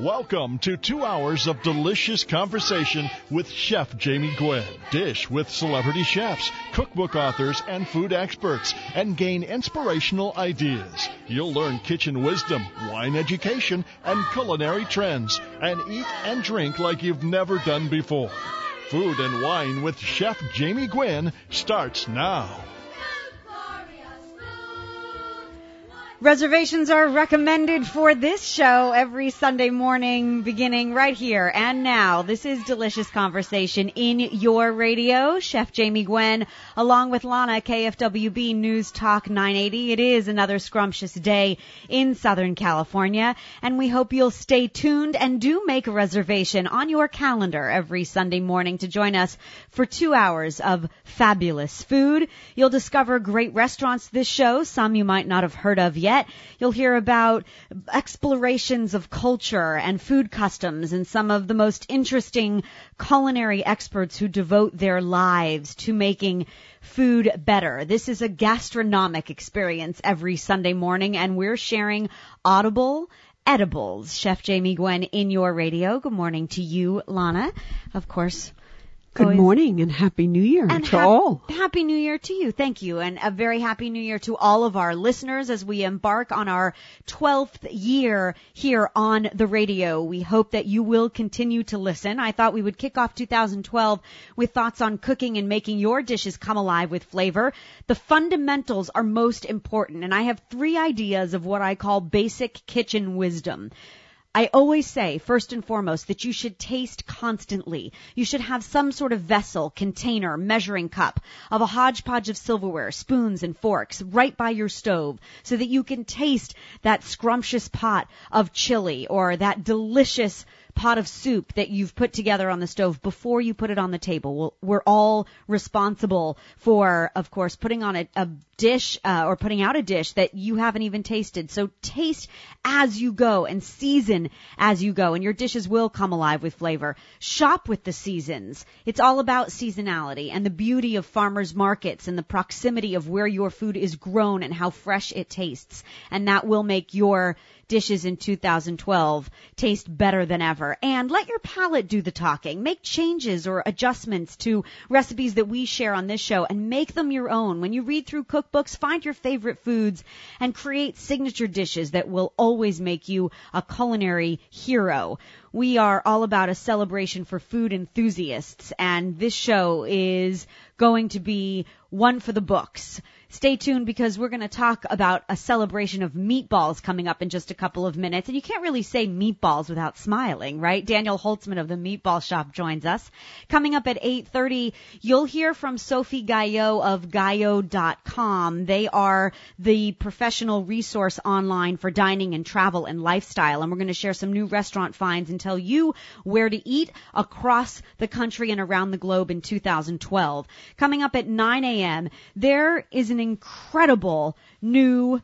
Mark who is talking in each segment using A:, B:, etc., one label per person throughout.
A: Welcome to two hours of delicious conversation with Chef Jamie Gwen. Dish with celebrity chefs, cookbook authors, and food experts, and gain inspirational ideas. You'll learn kitchen wisdom, wine education, and culinary trends, and eat and drink like you've never done before. Food and Wine with Chef Jamie Gwen starts now.
B: Reservations are recommended for this show every Sunday morning, beginning right here and now. This is Delicious Conversation in your radio. Chef Jamie Gwen, along with Lana, KFWB News Talk 980. It is another scrumptious day in Southern California, and we hope you'll stay tuned and do make a reservation on your calendar every Sunday morning to join us for two hours of fabulous food. You'll discover great restaurants this show, some you might not have heard of yet yet. You'll hear about explorations of culture and food customs and some of the most interesting culinary experts who devote their lives to making food better. This is a gastronomic experience every Sunday morning and we're sharing audible edibles. Chef Jamie Gwen in your radio. Good morning to you, Lana. Of course,
C: Good morning and happy new year
B: and
C: to
B: hap-
C: all.
B: Happy new year to you. Thank you. And a very happy new year to all of our listeners as we embark on our 12th year here on the radio. We hope that you will continue to listen. I thought we would kick off 2012 with thoughts on cooking and making your dishes come alive with flavor. The fundamentals are most important and I have three ideas of what I call basic kitchen wisdom. I always say, first and foremost, that you should taste constantly. You should have some sort of vessel, container, measuring cup of a hodgepodge of silverware, spoons and forks right by your stove so that you can taste that scrumptious pot of chili or that delicious pot of soup that you've put together on the stove before you put it on the table. We're all responsible for, of course, putting on a, a dish uh, or putting out a dish that you haven't even tasted. So taste as you go and season as you go, and your dishes will come alive with flavor. Shop with the seasons. It's all about seasonality and the beauty of farmers markets and the proximity of where your food is grown and how fresh it tastes. And that will make your dishes in 2012 taste better than ever. And let your palate do the talking. Make changes or adjustments to recipes that we share on this show and make them your own. When you read through cookbooks, find your favorite foods and create signature dishes that will always make you a culinary hero. We are all about a celebration for food enthusiasts and this show is going to be one for the books. Stay tuned because we're going to talk about a celebration of meatballs coming up in just a couple of minutes. And you can't really say meatballs without smiling, right? Daniel Holzman of the Meatball Shop joins us. Coming up at 8.30, you'll hear from Sophie Gayot of Gayot.com. They are the professional resource online for dining and travel and lifestyle. And we're going to share some new restaurant finds and tell you where to eat across the country and around the globe in 2012. Coming up at 9 a.m., there is an incredible new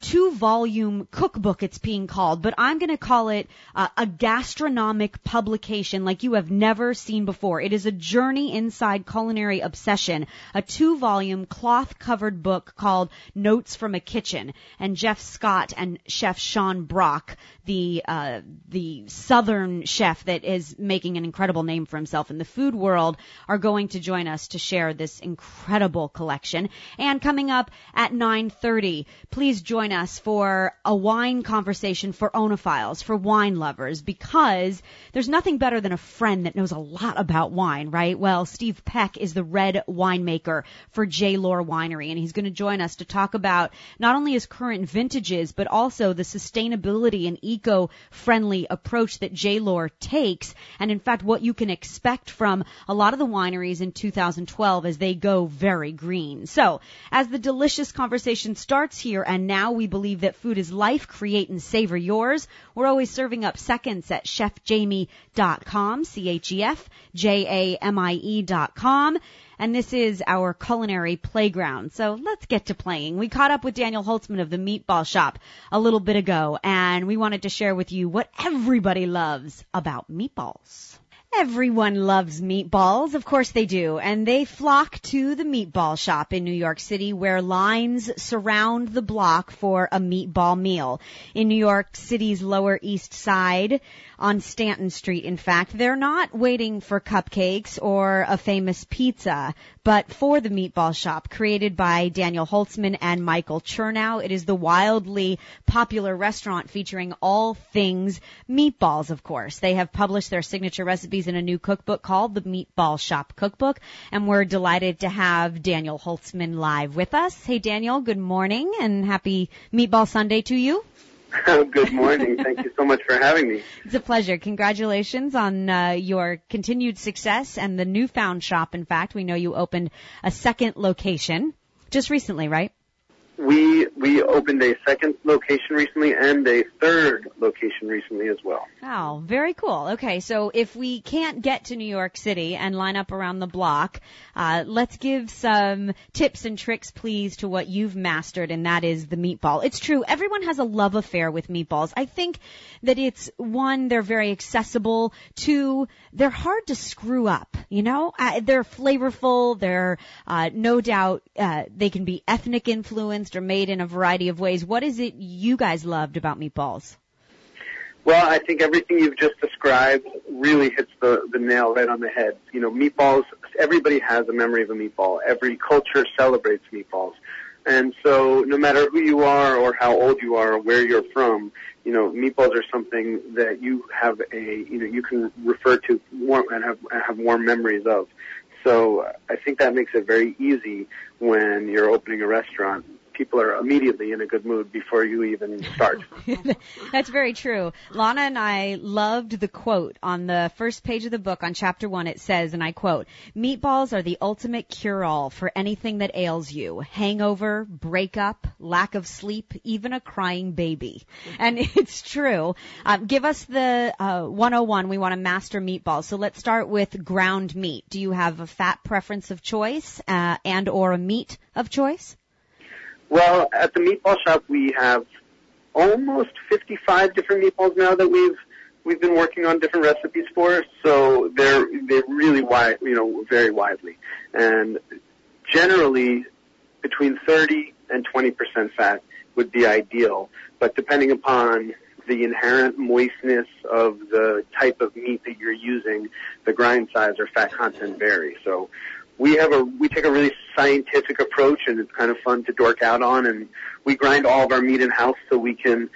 B: two volume cookbook it's being called, but I'm going to call it uh, a gastronomic publication like you have never seen before. It is a journey inside culinary obsession, a two volume cloth covered book called Notes from a Kitchen. And Jeff Scott and Chef Sean Brock, the, uh, the southern chef that is making an incredible name for himself in the food world are going to join us to share this incredible collection. And coming up at 9.30, please join join us for a wine conversation for oenophiles, for wine lovers, because there's nothing better than a friend that knows a lot about wine, right? Well, Steve Peck is the red winemaker for J. Lohr Winery, and he's going to join us to talk about not only his current vintages, but also the sustainability and eco-friendly approach that J. Lohr takes, and in fact, what you can expect from a lot of the wineries in 2012 as they go very green. So, as the delicious conversation starts here, and now we believe that food is life, create and savor yours. We're always serving up seconds at chefjamie.com, C-H-E-F-J-A-M-I-E dot com. And this is our culinary playground. So let's get to playing. We caught up with Daniel Holzman of the Meatball Shop a little bit ago, and we wanted to share with you what everybody loves about meatballs. Everyone loves meatballs. Of course they do. And they flock to the meatball shop in New York City where lines surround the block for a meatball meal. In New York City's Lower East Side, on Stanton Street, in fact, they're not waiting for cupcakes or a famous pizza, but for the meatball shop created by Daniel Holzman and Michael Chernow. It is the wildly popular restaurant featuring all things meatballs, of course. They have published their signature recipes in a new cookbook called the Meatball Shop Cookbook, and we're delighted to have Daniel Holzman live with us. Hey Daniel, good morning and happy Meatball Sunday to you.
D: Good morning. Thank you so much for having me.
B: It's a pleasure. Congratulations on uh, your continued success and the newfound shop. In fact, we know you opened a second location just recently, right?
D: We we opened a second location recently and a third location recently as well.
B: Wow, very cool. Okay, so if we can't get to New York City and line up around the block, uh, let's give some tips and tricks, please, to what you've mastered, and that is the meatball. It's true, everyone has a love affair with meatballs. I think that it's one, they're very accessible. Two, they're hard to screw up. You know, uh, they're flavorful. They're uh, no doubt uh, they can be ethnic influenced are made in a variety of ways. What is it you guys loved about meatballs?
D: Well, I think everything you've just described really hits the, the nail right on the head. You know, meatballs, everybody has a memory of a meatball. Every culture celebrates meatballs. And so no matter who you are or how old you are or where you're from, you know, meatballs are something that you have a, you know, you can refer to warm and have, have warm memories of. So I think that makes it very easy when you're opening a restaurant people are immediately in a good mood before you even start.
B: That's very true. Lana and I loved the quote on the first page of the book on chapter one. It says, and I quote, meatballs are the ultimate cure-all for anything that ails you. Hangover, breakup, lack of sleep, even a crying baby. And it's true. Um, give us the uh, 101. We want to master meatballs. So let's start with ground meat. Do you have a fat preference of choice uh, and or a meat of choice?
D: Well, at the meatball shop, we have almost 55 different meatballs now that we've we've been working on different recipes for. So they're they're really wide, you know, very widely, and generally between 30 and 20 percent fat would be ideal. But depending upon the inherent moistness of the type of meat that you're using, the grind size or fat content vary. So we have a we take a really scientific approach and it's kind of fun to dork out on and we grind all of our meat in house so we can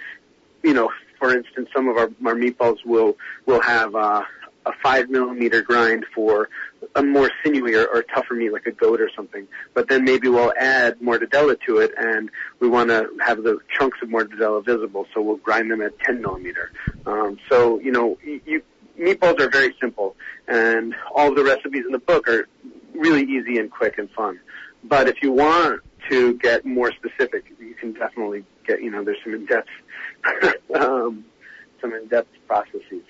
D: you know for instance some of our our meatballs will will have uh a five millimeter grind for a more sinewy or, or tougher meat like a goat or something. But then maybe we'll add mortadella to it and we want to have the chunks of mortadella visible, so we'll grind them at 10 millimeter. Um, so, you know, you, meatballs are very simple and all the recipes in the book are really easy and quick and fun. But if you want to get more specific, you can definitely get, you know, there's some in-depth, um, some in-depth processes.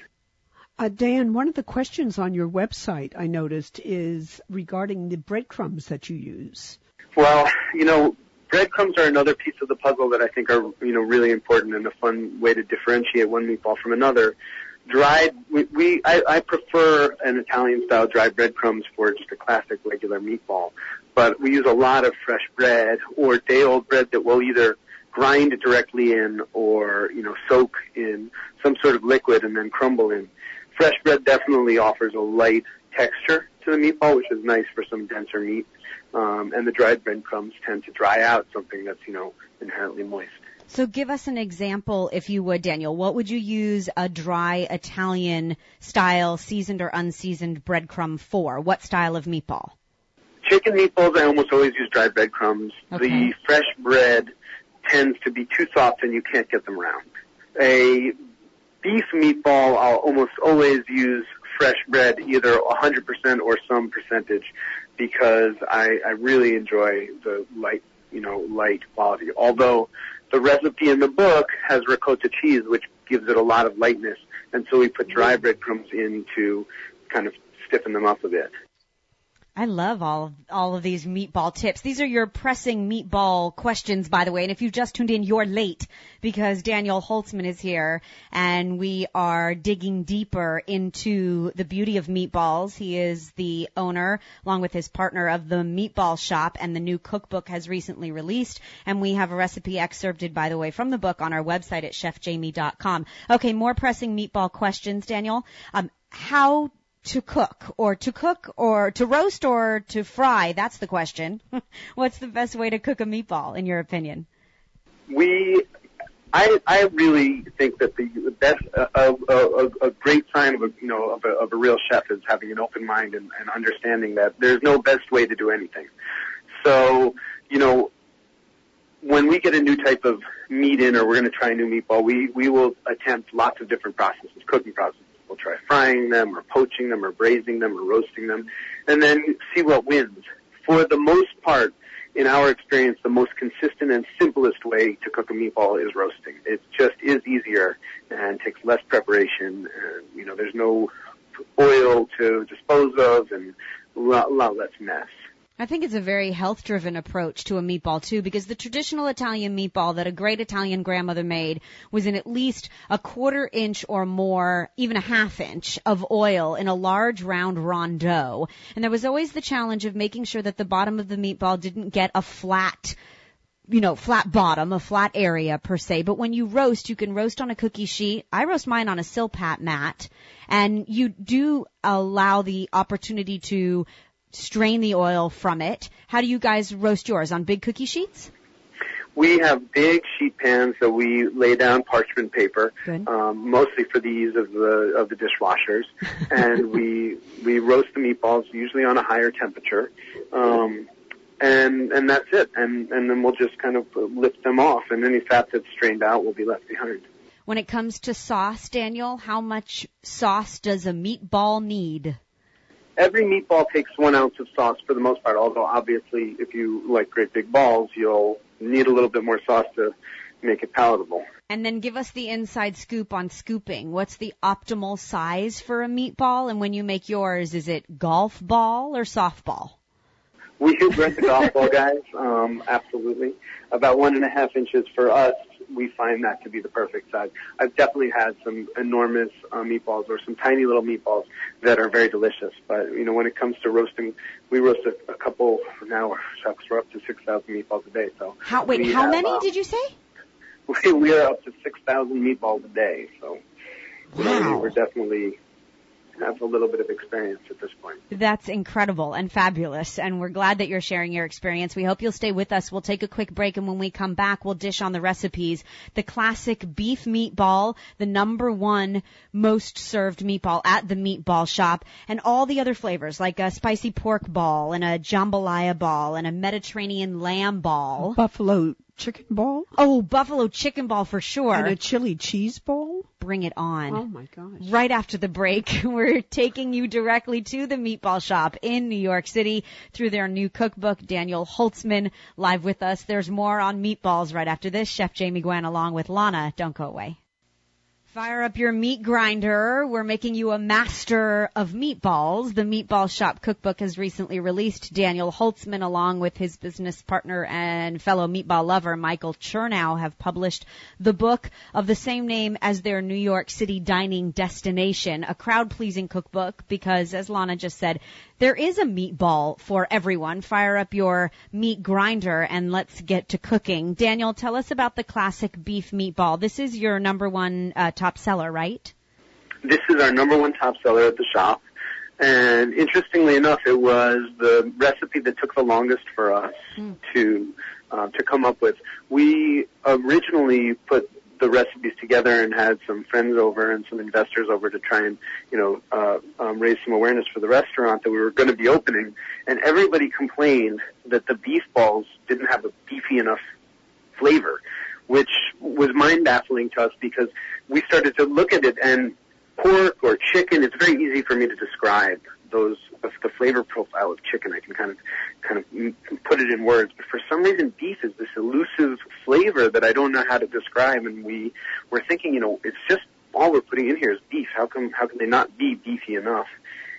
C: Uh, Dan, one of the questions on your website I noticed is regarding the breadcrumbs that you use.
D: Well, you know, breadcrumbs are another piece of the puzzle that I think are, you know, really important and a fun way to differentiate one meatball from another dried we, we I, I prefer an Italian style dried breadcrumbs for just a classic regular meatball. But we use a lot of fresh bread or day old bread that we'll either grind directly in or, you know, soak in some sort of liquid and then crumble in. Fresh bread definitely offers a light texture to the meatball, which is nice for some denser meat. Um, and the dried breadcrumbs tend to dry out something that's, you know, inherently moist.
B: So give us an example, if you would, Daniel. What would you use a dry Italian style, seasoned or unseasoned breadcrumb for? What style of meatball?
D: Chicken meatballs, I almost always use dried breadcrumbs. Okay. The fresh bread tends to be too soft and you can't get them round. A beef meatball, I'll almost always use fresh bread, either 100% or some percentage, because I, I really enjoy the light, you know, light quality. Although the recipe in the book has ricotta cheese, which gives it a lot of lightness, and so we put dry breadcrumbs in to kind of stiffen them up a bit.
B: I love all all of these meatball tips. These are your pressing meatball questions, by the way. And if you've just tuned in, you're late because Daniel Holzman is here, and we are digging deeper into the beauty of meatballs. He is the owner, along with his partner, of the Meatball Shop, and the new cookbook has recently released. And we have a recipe excerpted, by the way, from the book on our website at chefjamie.com. Okay, more pressing meatball questions, Daniel. Um, how to cook or to cook or to roast or to fry? That's the question. What's the best way to cook a meatball in your opinion?
D: We, I, I really think that the, best, a, a, a, great sign of a, you know, of a, of a real chef is having an open mind and, and understanding that there's no best way to do anything. So, you know, when we get a new type of meat in or we're going to try a new meatball, we, we will attempt lots of different processes, cooking processes. We'll try frying them or poaching them or braising them or roasting them and then see what wins. For the most part, in our experience, the most consistent and simplest way to cook a meatball is roasting. It just is easier and takes less preparation. And, you know, there's no oil to dispose of and a lot, lot less mess.
B: I think it's a very health driven approach to a meatball too, because the traditional Italian meatball that a great Italian grandmother made was in at least a quarter inch or more, even a half inch of oil in a large round rondeau. And there was always the challenge of making sure that the bottom of the meatball didn't get a flat you know, flat bottom, a flat area per se. But when you roast, you can roast on a cookie sheet. I roast mine on a Silpat mat. And you do allow the opportunity to strain the oil from it. How do you guys roast yours? On big cookie sheets?
D: We have big sheet pans that we lay down parchment paper, um, mostly for the ease of the of the dishwashers, and we we roast the meatballs usually on a higher temperature, um, and and that's it. And and then we'll just kind of lift them off, and any fat that's strained out will be left behind.
B: When it comes to sauce, Daniel, how much sauce does a meatball need?
D: Every meatball takes one ounce of sauce for the most part. Although obviously, if you like great big balls, you'll need a little bit more sauce to make it palatable.
B: And then give us the inside scoop on scooping. What's the optimal size for a meatball? And when you make yours, is it golf ball or softball?
D: We should rent the golf ball guys, um, absolutely. About one and a half inches for us we find that to be the perfect size. I've definitely had some enormous uh, meatballs or some tiny little meatballs that are very delicious. But you know, when it comes to roasting, we roast a, a couple now. Shucks, we're up to six thousand meatballs a day. So
B: how wait, how have, many uh, did you say?
D: We, we are up to six thousand meatballs a day. So wow. we're definitely have a little bit of experience at this point.
B: That's incredible and fabulous, and we're glad that you're sharing your experience. We hope you'll stay with us. We'll take a quick break, and when we come back, we'll dish on the recipes. The classic beef meatball, the number one most served meatball at the meatball shop, and all the other flavors like a spicy pork ball and a jambalaya ball and a Mediterranean lamb ball.
C: Buffalo chicken ball?
B: Oh, buffalo chicken ball for sure.
C: And a chili cheese ball?
B: Bring it on.
C: Oh my gosh.
B: Right after the break, we're taking you directly to the meatball shop in New York City through their new cookbook. Daniel Holzman live with us. There's more on meatballs right after this. Chef Jamie Gwen along with Lana. Don't go away. Fire up your meat grinder. We're making you a master of meatballs. The Meatball Shop cookbook has recently released. Daniel Holzman, along with his business partner and fellow meatball lover, Michael Chernow, have published the book of the same name as their New York City dining destination, a crowd pleasing cookbook because, as Lana just said, there is a meatball for everyone. Fire up your meat grinder and let's get to cooking. Daniel, tell us about the classic beef meatball. This is your number one uh, top seller, right?
D: This is our number one top seller at the shop. And interestingly enough, it was the recipe that took the longest for us mm. to uh, to come up with. We originally put the recipes together and had some friends over and some investors over to try and you know uh, um, raise some awareness for the restaurant that we were going to be opening. And everybody complained that the beef balls didn't have a beefy enough flavor, which was mind baffling to us because we started to look at it and pork or chicken. It's very easy for me to describe those the flavor profile of chicken. I can kind of kind of put it in words, but for some reason, beef is this elusive flavor that I don't know how to describe. And we were thinking, you know, it's just all we're putting in here is beef. How come how can they not be beefy enough?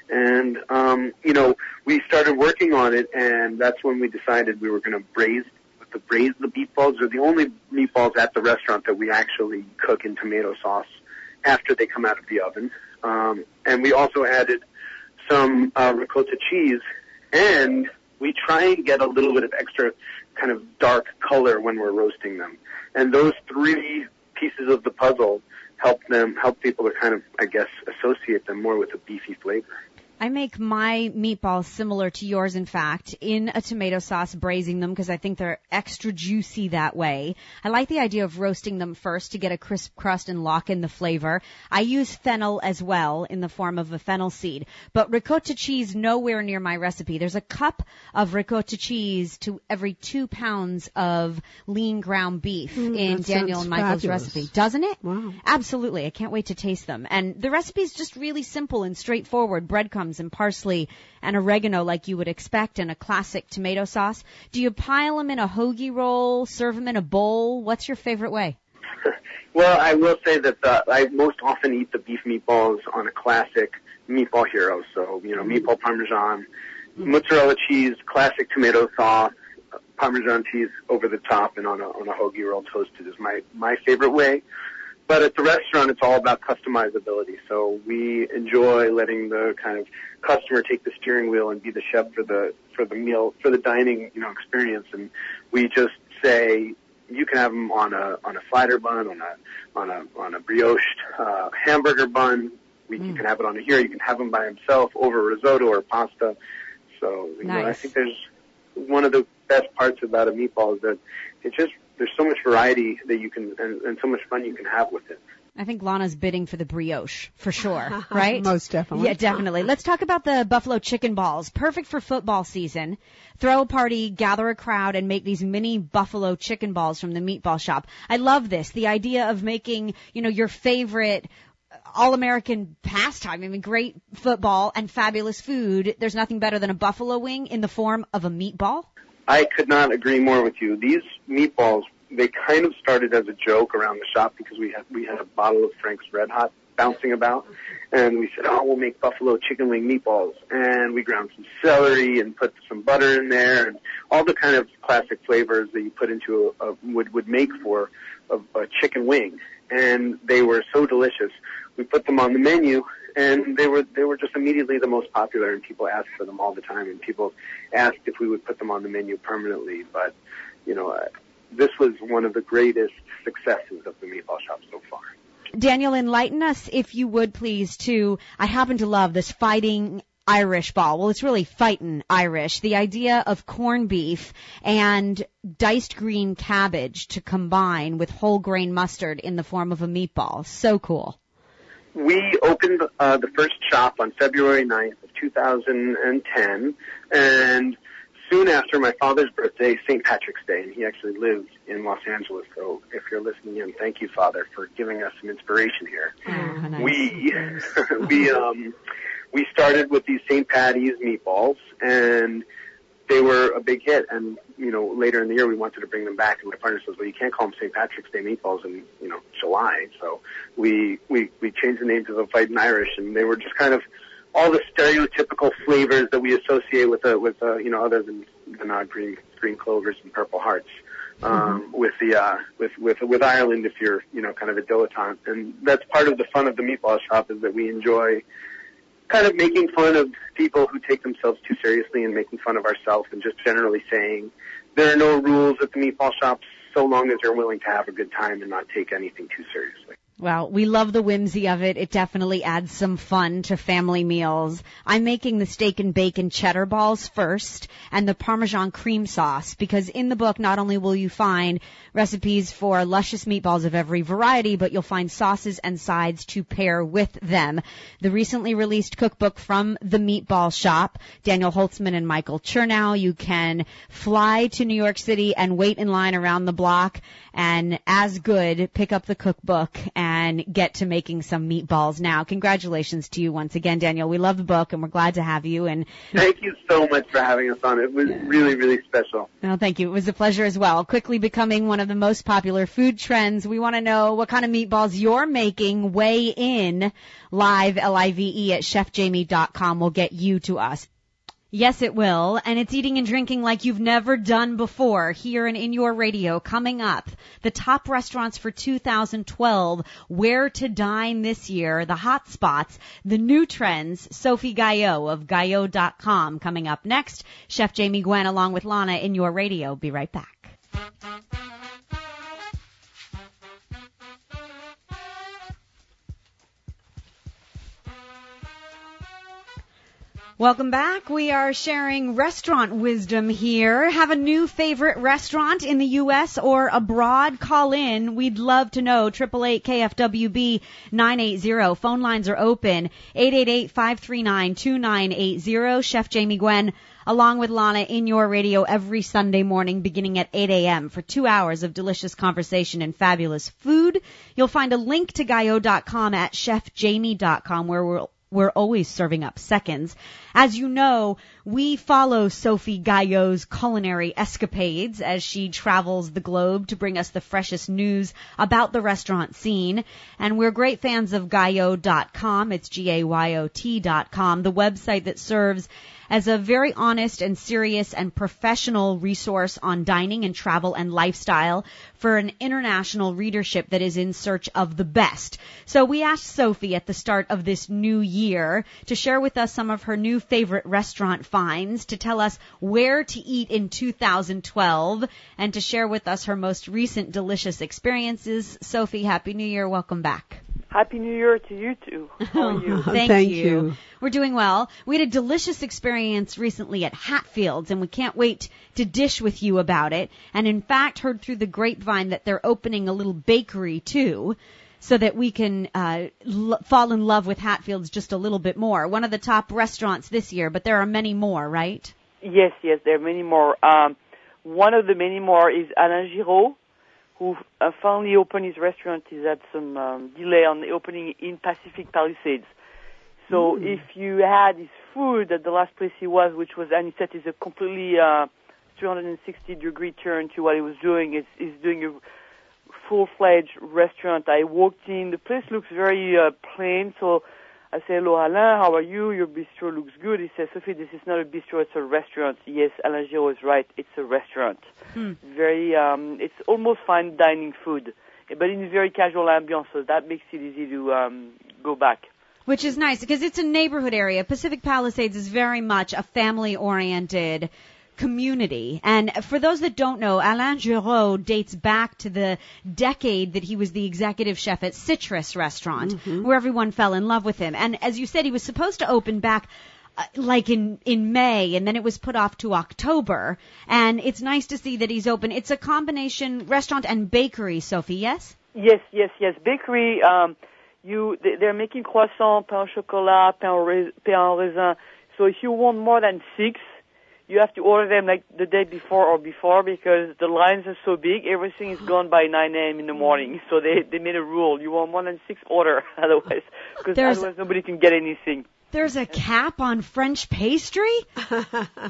D: And um, you know, we started working on it, and that's when we decided we were going to braise the braise the meatballs. Are the only meatballs at the restaurant that we actually cook in tomato sauce after they come out of the oven. Um, and we also added some uh, ricotta cheese, and we try and get a little bit of extra kind of dark color when we're roasting them. And those three pieces of the puzzle help them help people to kind of I guess associate them more with a beefy flavor.
B: I make my meatballs similar to yours, in fact, in a tomato sauce, braising them because I think they're extra juicy that way. I like the idea of roasting them first to get a crisp crust and lock in the flavor. I use fennel as well in the form of a fennel seed, but ricotta cheese nowhere near my recipe. There's a cup of ricotta cheese to every two pounds of lean ground beef
C: Mm,
B: in Daniel and Michael's
C: fabulous.
B: recipe. Doesn't it?
C: Wow.
B: Absolutely. I can't wait to taste them. And the recipe is just really simple and straightforward. Breadcrumbs and parsley and oregano like you would expect in a classic tomato sauce. Do you pile them in a hoagie roll, serve them in a bowl? What's your favorite way?
D: Well, I will say that the, I most often eat the beef meatballs on a classic meatball hero. So, you know, mm-hmm. meatball parmesan, mozzarella cheese, classic tomato sauce, parmesan cheese over the top and on a, on a hoagie roll toasted is my, my favorite way. But at the restaurant, it's all about customizability. So we enjoy letting the kind of customer take the steering wheel and be the chef for the, for the meal, for the dining, you know, experience. And we just say, you can have them on a on a slider bun, on a on a on a brioche uh, hamburger bun. We, You can have it on a here. You can have them by himself over risotto or pasta. So you know, I think there's one of the best parts about a meatball is that it just there's so much variety that you can and, and so much fun you can have with it.
B: I think Lana's bidding for the brioche, for sure, right?
C: Most definitely.
B: Yeah, definitely. Let's talk about the buffalo chicken balls. Perfect for football season. Throw a party, gather a crowd, and make these mini buffalo chicken balls from the meatball shop. I love this. The idea of making, you know, your favorite all-American pastime. I mean, great football and fabulous food. There's nothing better than a buffalo wing in the form of a meatball.
D: I could not agree more with you. These meatballs, they kind of started as a joke around the shop because we had we had a bottle of Frank's Red Hot bouncing about, and we said, "Oh, we'll make buffalo chicken wing meatballs." And we ground some celery and put some butter in there, and all the kind of classic flavors that you put into a, a would would make for a, a chicken wing. And they were so delicious. We put them on the menu, and they were they were just immediately the most popular, and people asked for them all the time, and people asked if we would put them on the menu permanently. But you know, uh, this was one of the greatest successes of the meatball shop so far.
B: Daniel, enlighten us, if you would please, to, I happen to love this fighting Irish ball. Well, it's really fighting Irish. The idea of corned beef and diced green cabbage to combine with whole grain mustard in the form of a meatball. So cool.
D: We opened uh, the first shop on February 9th of 2010, and soon after my father's birthday, St. Patrick's Day, and he actually lived in Los Angeles. So if you're listening in, thank you, Father, for giving us some inspiration here.
B: Oh, nice.
D: we we um we started with these St. Patty's meatballs and they were a big hit. And you know later in the year we wanted to bring them back. And my partner says well you can't call them St. Patrick's Day meatballs in you know July. So we we we changed the name to the Fightin' Irish. And they were just kind of all the stereotypical flavors that we associate with uh, with uh, you know other than than uh, green green clovers and purple hearts. Um, with the uh, with with with Ireland if you're you know kind of a dilettante, and that's part of the fun of the meatball shop is that we enjoy kind of making fun of people who take themselves too seriously and making fun of ourselves and just generally saying there are no rules at the meatball shop so long as you're willing to have a good time and not take anything too seriously.
B: Well, we love the whimsy of it. It definitely adds some fun to family meals. I'm making the steak and bacon cheddar balls first and the Parmesan cream sauce because in the book not only will you find recipes for luscious meatballs of every variety, but you'll find sauces and sides to pair with them. The recently released cookbook from the Meatball Shop, Daniel Holzman and Michael Chernow. You can fly to New York City and wait in line around the block and as good pick up the cookbook and get to making some meatballs now. Congratulations to you once again, Daniel. We love the book and we're glad to have you. And
D: Thank you so much for having us on. It was really, really special.
B: no, thank you. It was a pleasure as well. Quickly becoming one of the most popular food trends. We want to know what kind of meatballs you're making. Weigh in live, L-I-V-E at chefjamie.com will get you to us. Yes, it will. And it's eating and drinking like you've never done before here and in your radio coming up. The top restaurants for 2012, where to dine this year, the hot spots, the new trends, Sophie Gayot of Gayot.com coming up next. Chef Jamie Gwen along with Lana in your radio. Be right back. Welcome back. We are sharing restaurant wisdom here. Have a new favorite restaurant in the U.S. or abroad? Call in. We'd love to know. Triple eight KFWB nine eight zero. Phone lines are open. Eight eight eight five three nine two nine eight zero. Chef Jamie Gwen, along with Lana, in your radio every Sunday morning, beginning at 8 a.m. for two hours of delicious conversation and fabulous food. You'll find a link to Gayot.com at ChefJamie.com, where we'll we're always serving up seconds. As you know, we follow Sophie Gayot's culinary escapades as she travels the globe to bring us the freshest news about the restaurant scene. And we're great fans of Gayot.com. It's G-A-Y-O-T.com, the website that serves as a very honest and serious and professional resource on dining and travel and lifestyle for an international readership that is in search of the best. So we asked Sophie at the start of this new year to share with us some of her new favorite restaurant finds, to tell us where to eat in 2012, and to share with us her most recent delicious experiences. Sophie, Happy New Year. Welcome back.
E: Happy New Year to you too. How are you?
B: Thank,
C: Thank
B: you.
C: you.
B: We're doing well. We had a delicious experience recently at Hatfields, and we can't wait to dish with you about it. And in fact, heard through the grapevine that they're opening a little bakery too, so that we can uh, l- fall in love with Hatfields just a little bit more. One of the top restaurants this year, but there are many more, right?
E: Yes, yes, there are many more. Um, one of the many more is Alain Giraud, who uh, finally opened his restaurant. He's had some um, delay on the opening in Pacific Palisades. So if you had his food at the last place he was, which was and he said is a completely uh, 360 degree turn to what he was doing. It's, he's doing a full-fledged restaurant. I walked in. The place looks very uh, plain, so I say, hello, Alain, how are you? Your bistro looks good. He says, Sophie, this is not a bistro, it's a restaurant. Yes, Alain Giraud is right. It's a restaurant. Very, um, it's almost fine dining food, but in a very casual ambiance, so that makes it easy to um, go back.
B: Which is nice because it's a neighborhood area. Pacific Palisades is very much a family oriented community. And for those that don't know, Alain Giraud dates back to the decade that he was the executive chef at Citrus Restaurant, where everyone fell in love with him. And as you said, he was supposed to open back uh, like in in May and then it was put off to October and it's nice to see that he's open it's a combination restaurant and bakery Sophie yes
E: Yes, yes, yes. Bakery, um, you they- they're making croissant, pain au chocolat, pain au, rais- pain au raisin. So if you want more than six, you have to order them like the day before or before because the lines are so big. Everything is gone by 9 a.m. in the morning. So they they made a rule: you want more than six, order. Otherwise, because otherwise nobody can get anything.
B: There's a cap on French pastry?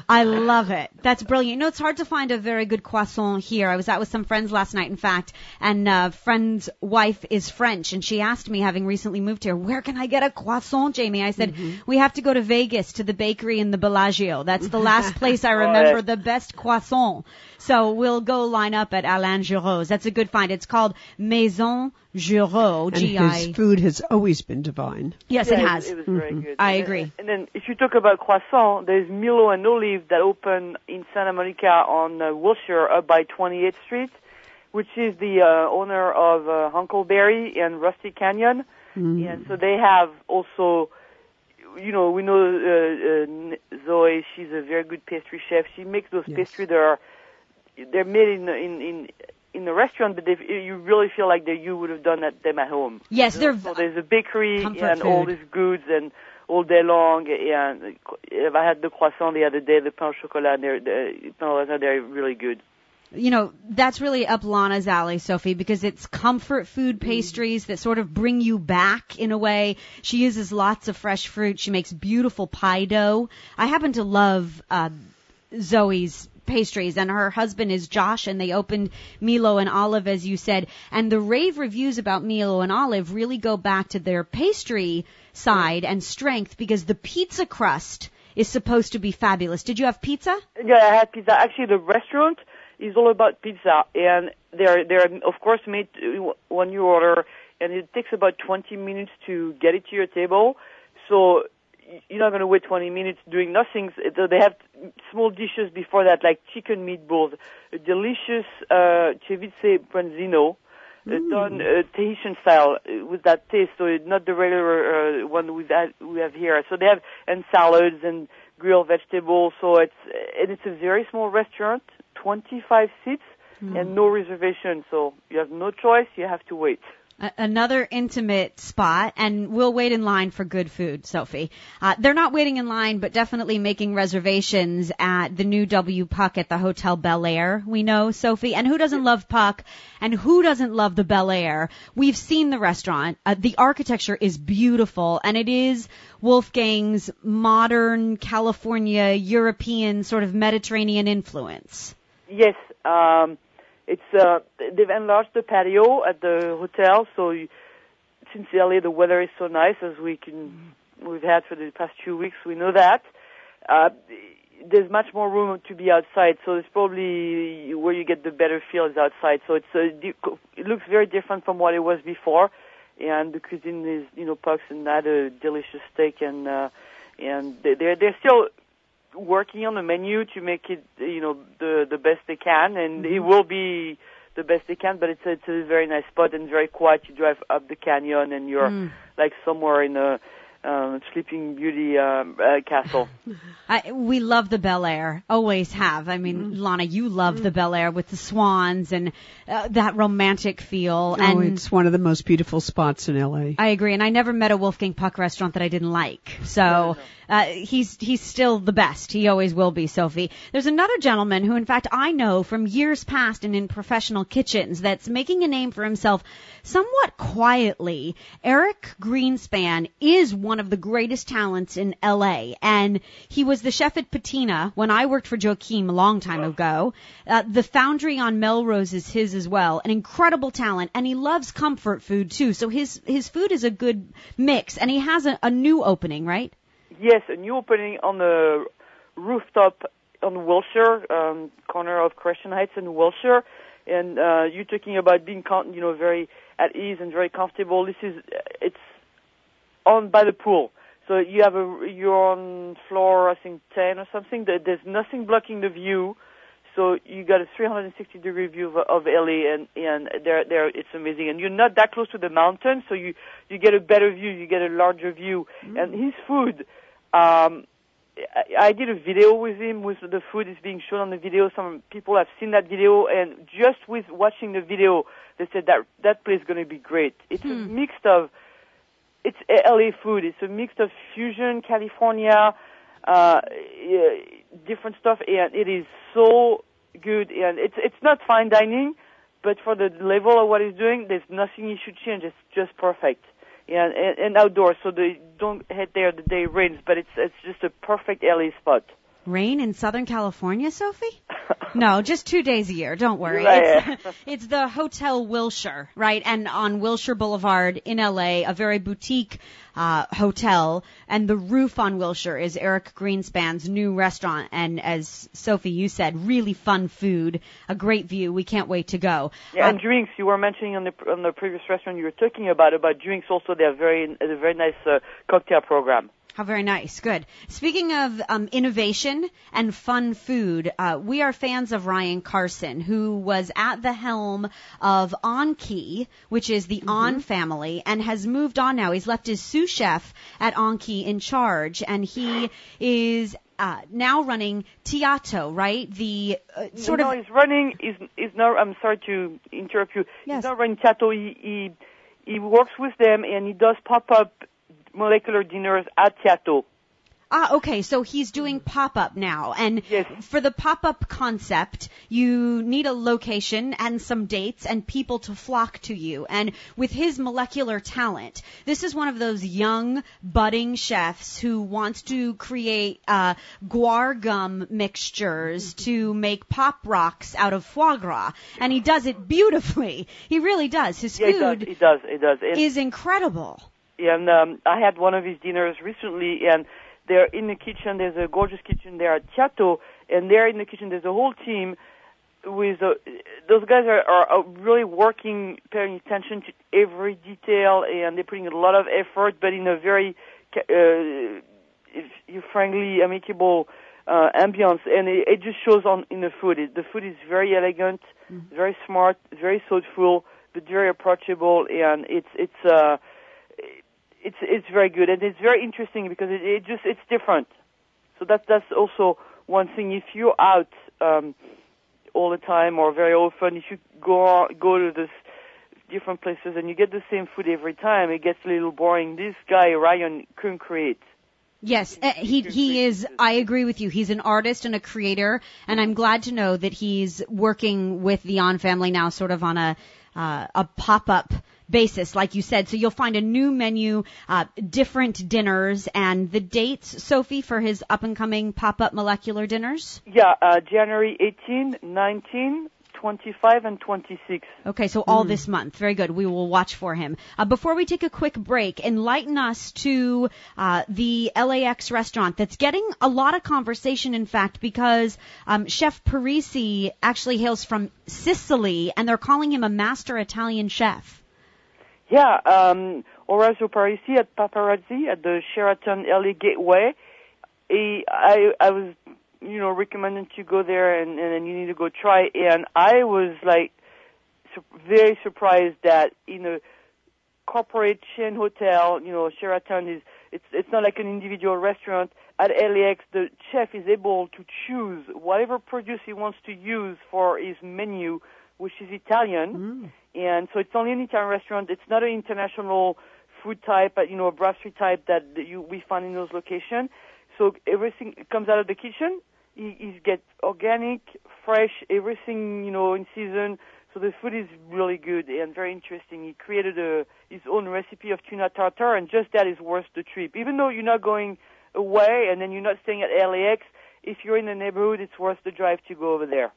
B: I love it. That's brilliant. You know, it's hard to find a very good croissant here. I was out with some friends last night, in fact, and uh, friend's wife is French, and she asked me, having recently moved here, where can I get a croissant, Jamie? I said, we have to go to Vegas to the bakery in the Bellagio. That's the last place I remember the best croissant. So we'll go line up at Alain Giraud's. That's a good find. It's called Maison Giraud.
C: And
B: G-I.
C: his food has always been divine.
B: Yes,
E: Yeah,
B: it has.
E: It, was very good.
B: I
E: And-
B: agree.
E: And then if you talk about croissant, there's Milo and Olive that open in Santa Monica on uh, Wilshire up by 28th Street, which is the uh, owner of uh, Huckleberry and Rustic Canyon. And so they have also, you know, we know uh, uh, Zoe. She's a very good pastry chef. She makes those
C: Yes.
E: pastries that are they're made in in in in the restaurant, but they, you really feel like that you would have done that them at home.
B: Yes, they're
E: So there's a bakery and all these goods and all day long. And if I had the croissant the other day, the pain au chocolat, and they're, the pain au raisin, they're really good.
B: you know, that's really up Lana's alley, Sophie, because it's comfort food pastries that sort of bring you back in a way. She uses lots of fresh fruit. She makes beautiful pie dough. I happen to love uh, Zoe's pastries and her husband is Josh and they opened Milo and Olive as you said and the rave reviews about Milo and Olive really go back to their pastry side and strength because the pizza crust is supposed to be fabulous. Did you have pizza?
E: Yeah, I had pizza. Actually, the restaurant is all about pizza, and they're they're of course made when you order, and it takes about 20 minutes to get it to your table. So you're not going to wait 20 minutes doing nothing. They have small dishes before that, like chicken meatballs, a delicious uh, ceviche branzino, mm. done uh, Tahitian style uh, with that taste. So it's not the regular uh, one had, we have here. So they have and salads and grilled vegetables. So it's and it's a very small restaurant, 25 seats mm. and no reservation. So you have no choice. You have to wait
B: another intimate spot, and we'll wait in line for good food, Sophie. Uh, they're not waiting in line, but definitely making reservations at the new W Puck at the Hotel Bel Air. We know, Sophie. And who doesn't love Puck? And who doesn't love the Bel Air? We've seen the restaurant. Uh, the architecture is beautiful, and it is Wolfgang's modern California European sort of Mediterranean influence.
E: Yes. Um it's uh, they've enlarged the patio at the hotel, so you, sincerely the weather is so nice as we can we've had for the past few weeks. We know that. Uh, there's much more room to be outside, so it's probably where you get the better feel is outside. So it's uh, it looks very different from what it was before, and the cuisine is you know pucks and that a delicious steak and uh, and they're they're still working on the menu to make it, you know, the the best they can, and mm-hmm. it will be the best they can. But it's a, it's a very nice spot and very quiet. You drive up the canyon, and you're mm. like somewhere in a um, Sleeping Beauty um, uh, castle.
B: I, we love the Bel Air, always have. I mean, mm. Lana, you love mm. the Bel Air with the swans and uh, that romantic feel.
C: Oh,
B: and
C: it's one of the most beautiful spots in LA.
B: I agree, and I never met a Wolfgang Puck restaurant that I didn't like. So uh, he's he's still the best. He always will be, Sophie. There's another gentleman who, in fact, I know from years past and in professional kitchens that's making a name for himself somewhat quietly. Eric Greenspan is one of the greatest talents in LA, and he was the chef at Patina when I worked for Joachim a long time ago. Uh, the Foundry on Melrose is his as well. An incredible talent, and he loves comfort food too. So his his food is a good mix, and he has a, a new opening, right?
E: Yes, a new opening on the rooftop on Wilshire, um, corner of Crescent Heights and Wilshire. And uh, you're talking about being, you know, very at ease and very comfortable. This is it's on by the pool, so you have a you're on floor I think ten or something. There's nothing blocking the view, so you got a 360 degree view of, of LA, and and there there it's amazing. And you're not that close to the mountain, so you you get a better view, you get a larger view. Mm-hmm. And his food. Um, I did a video with him with the food is being shown on the video. Some people have seen that video, and just with watching the video, they said that that place is going to be great. It's hmm. a mix of it's LA food. It's a mix of fusion, California, uh, different stuff, and it is so good. And it's it's not fine dining, but for the level of what he's doing, there's nothing you should change. It's just perfect. And, and, and outdoors, so they don't head there the day it rains, but it's it's just a perfect LA spot.
B: Rain in Southern California, Sophie? no, just two days a year. Don't worry.
E: It's,
B: it's, the Hotel Wilshire, right? And on Wilshire Boulevard in LA, a very boutique uh, hotel, and the roof on Wilshire is Eric Greenspan's new restaurant. And as Sophie, you said, really fun food, a great view. We can't wait to go.
E: Yeah, um, and drinks. You were mentioning on the on the previous restaurant you were talking about about drinks. Also, they have very a very nice uh, cocktail program.
B: How very nice. Good. Speaking of um, innovation and fun food, uh, we are fans of Ryan Carson, who was at the helm of On Key, which is the mm-hmm. On family, and has moved on now. He's left his sous chef at On Key in charge, and he is uh, now running Teatto, right? The uh, sort
E: no,
B: of.
E: No, he's running. Is is now. I'm sorry to interrupt you.
B: Yes.
E: He's not running Teatto. He, he he works with them and he does pop up molecular dinners at Teatto.
B: Ah, okay. So he's doing pop-up now. And
E: Yes.
B: for the pop-up concept, you need a location and some dates and people to flock to you. And with his molecular talent, this is one of those young, budding chefs who wants to create, uh, guar gum mixtures to make pop rocks out of foie gras. And he does it beautifully. He really does. His
E: Yeah, it does.
B: food
E: It does. It does. And,
B: is incredible.
E: And um, I had one of his dinners recently, and they're in the kitchen. There's a gorgeous kitchen there at Chiato, and there in the kitchen there's a whole team with uh, those guys are, are, are really working, paying attention to every detail, and they're putting a lot of effort, but in a very uh, if you frankly amicable uh, ambience, and it, it just shows on in the food. It, the food is very elegant, very smart, very thoughtful, but very approachable, and it's it's uh, it's it's very good, and it's very interesting because it, it just it's different. So that's that's also one thing. If you're out um, all the time or very often, if you go go to this different places and you get the same food every time, it gets a little boring. This guy Ryan can create.
B: Yes, uh, he he is. I agree with you. He's an artist and a creator, and I'm glad to know that he's working with the On family now, sort of on a uh, a pop up basis, like you said. So you'll find a new menu, uh, different dinners, and the dates, Sophie, for his up and coming pop up molecular dinners.
E: Yeah, uh, January 18, 19, 25, and 26.
B: Okay, so all this month. Very good. We will watch for him. Uh, before we take a quick break, enlighten us to uh, the LAX restaurant that's getting a lot of conversation, in fact, because um, Chef Parisi actually hails from Sicily, and they're calling him a master Italian chef.
E: Yeah, um, Orazio Parisi at Paparazzi at the Sheraton LA Gateway. He, I, I was, you know, recommended to go there and, and you need to go try. And I was like, su- very surprised that in a corporate chain hotel, you know, Sheraton is, it's, it's not like an individual restaurant. At LAX, the chef is able to choose whatever produce he wants to use for his menu, which is Italian mm. and so it's only an Italian restaurant. It's not an international food type, but you know, a brasserie type that you we find in those locations. So everything comes out of the kitchen. He, he gets organic, fresh, everything you know in season. So the food is really good and very interesting. He created a, his own recipe of tuna tartare, and just that is worth the trip. Even though you're not going away and then you're not staying at LAX, if you're in the neighborhood, it's worth the drive to go over there.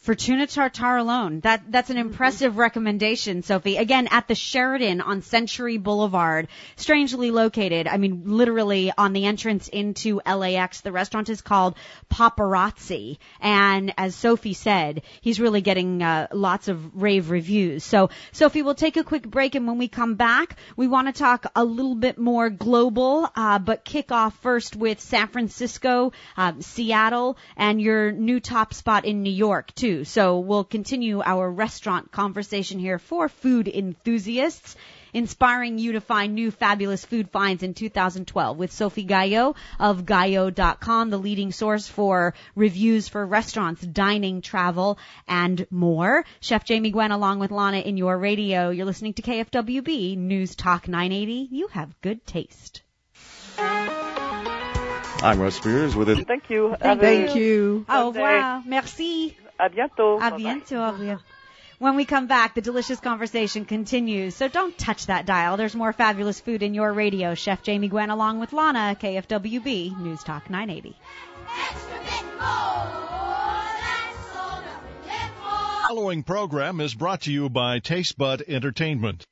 B: For tuna tartare alone, that that's an impressive recommendation, Sophie. Again, at the Sheraton on Century Boulevard, strangely located. I mean, literally on the entrance into LAX. The restaurant is called Paparazzi, and as Sophie said, he's really getting uh, lots of rave reviews. So, Sophie, we'll take a quick break, and when we come back, we want to talk a little bit more global, uh, but kick off first with San Francisco, uh, Seattle, and your new top spot in New York too. So we'll continue our restaurant conversation here for food enthusiasts, inspiring you to find new fabulous food finds in 2012 with Sophie Gayot of Gayot.com, the leading source for reviews for restaurants, dining, travel, and more. Chef Jamie Gwen along with Lana in your radio. You're listening to KFWB News Talk 980. You have good taste.
F: I'm Russ Spears with it.
E: Thank you.
C: Thank,
E: Have a-
C: you.
B: Au revoir. Merci.
E: À bientôt.
B: À
E: Bye-bye.
B: bientôt. Au revoir. When we come back, the delicious conversation continues. So don't touch that dial. There's more fabulous food in your radio. Chef Jamie Gwen along with Lana, KFWB News Talk 980.
A: The Following program is brought to you by Taste Bud Entertainment.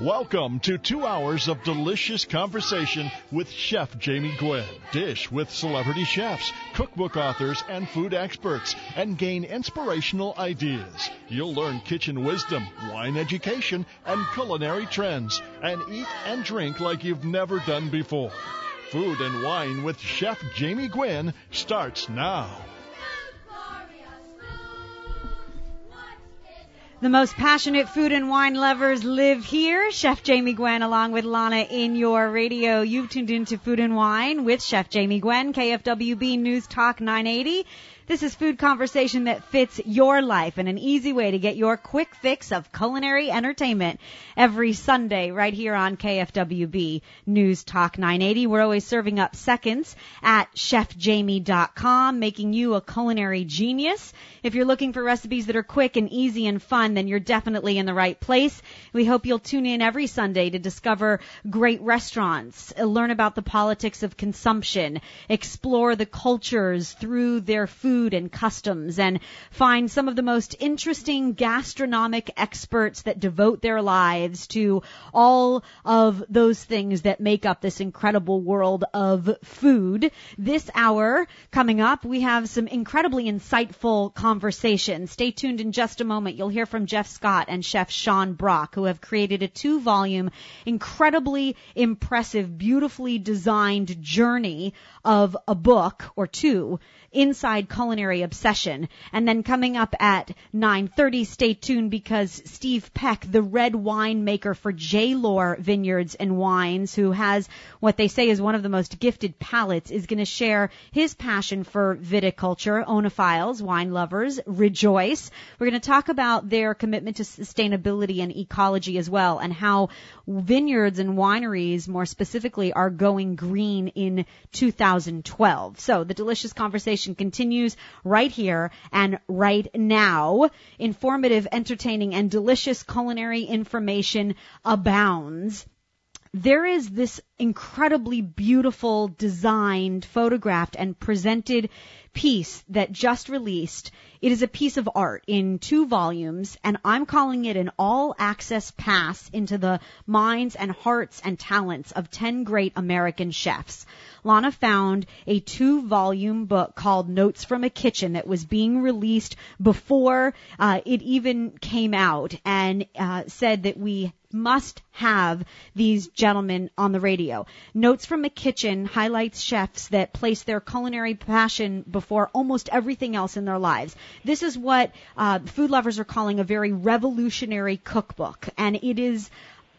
A: Welcome to two hours of delicious conversation with Chef Jamie Gwen. Dish with celebrity chefs, cookbook authors, and food experts, and gain inspirational ideas. You'll learn kitchen wisdom, wine education, and culinary trends, and eat and drink like you've never done before. Food and Wine with Chef Jamie Gwen starts now.
B: The most passionate food and wine lovers live here. Chef Jamie Gwen along with Lana in your radio. You've tuned into Food and Wine with Chef Jamie Gwen, KFWB News Talk 980. This is food conversation that fits your life and an easy way to get your quick fix of culinary entertainment every Sunday right here on KFWB News Talk 980. We're always serving up seconds at chefjamie.com, making you a culinary genius. If you're looking for recipes that are quick and easy and fun, then you're definitely in the right place. We hope you'll tune in every Sunday to discover great restaurants, learn about the politics of consumption, explore the cultures through their food and customs, and find some of the most interesting gastronomic experts that devote their lives to all of those things that make up this incredible world of food. This hour coming up, we have some incredibly insightful conversations. Stay tuned in just a moment. You'll hear from Jeff Scott and Chef Sean Brock, who have created a two volume, incredibly impressive, beautifully designed journey of a book or two inside culinary obsession. And then coming up at 9:30, stay tuned because Steve Peck, the red wine maker for J. Lohr Vineyards and Wines, who has what they say is one of the most gifted palates, is going to share his passion for viticulture. Oenophiles, wine lovers, rejoice. We're going to talk about their commitment to sustainability and ecology as well, and how vineyards and wineries, more specifically, are going green in 2012. So the delicious conversation continues right here and right now. Informative, entertaining, and delicious culinary information abounds there is this incredibly beautiful designed, photographed, and presented piece that just released. It is a piece of art in two volumes, and I'm calling it an all access pass into the minds and hearts and talents of 10 great American chefs. Lana found a two volume book called Notes from a Kitchen that was being released before uh, it even came out and uh, said that we must have these gentlemen on the radio. Notes from a Kitchen highlights chefs that place their culinary passion before almost everything else in their lives. This is what uh, food lovers are calling a very revolutionary cookbook, and it is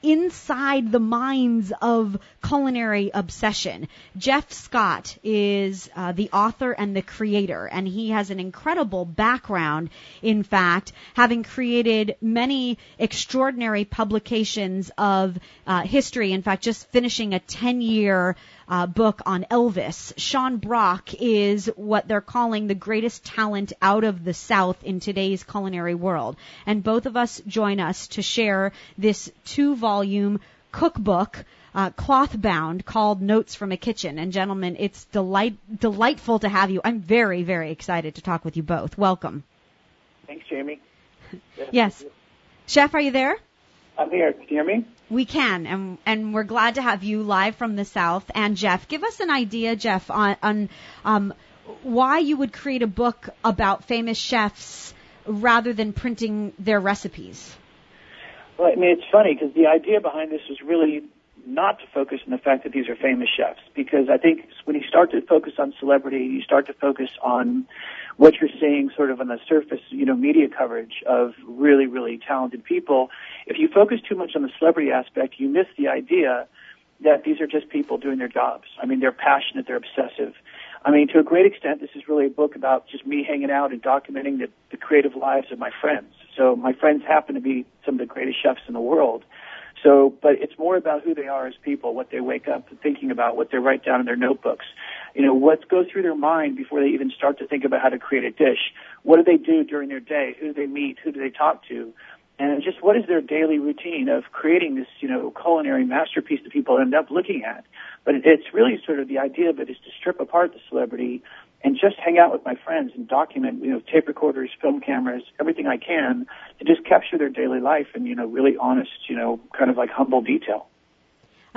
B: inside the minds of culinary obsession. Jeff Scott is uh, the author and the creator, and he has an incredible background, in fact, having created many extraordinary publications of uh, history. In fact, just finishing a 10 year uh, book on Elvis. Sean Brock is what they're calling the greatest talent out of the South in today's culinary world. And both of us join us to share this two volume cookbook. Uh, cloth bound called Notes from a Kitchen. And gentlemen, it's delight delightful to have you. I'm very, very excited to talk with you both. Welcome.
G: Thanks, Jamie.
B: yes. Chef, are you there?
G: I'm here. Can you hear me?
B: We can, and and we're glad to have you live from the South. And Jeff, give us an idea, Jeff, on, on um, why you would create a book about famous chefs rather than printing their recipes.
G: Well, I mean, it's funny because the idea behind this was really not to focus on the fact that these are famous chefs, because I think when you start to focus on celebrity, you start to focus on what you're seeing sort of on the surface, you know, media coverage of really, really talented people. If you focus too much on the celebrity aspect, you miss the idea that these are just people doing their jobs. I mean, they're passionate, they're obsessive. I mean, to a great extent, this is really a book about just me hanging out and documenting the, the creative lives of my friends. So my friends happen to be some of the greatest chefs in the world. So, but it's more about who they are as people, what they wake up thinking about, what they write down in their notebooks. You know, what goes through their mind before they even start to think about how to create a dish. What do they do during their day? Who do they meet? Who do they talk to? And just what is their daily routine of creating this, you know, culinary masterpiece that people end up looking at? But it's really sort of the idea of it is to strip apart the celebrity and just hang out with my friends and document, you know, tape recorders, film cameras, everything I can to just capture their daily life and, you know, really honest, you know, kind of like humble detail.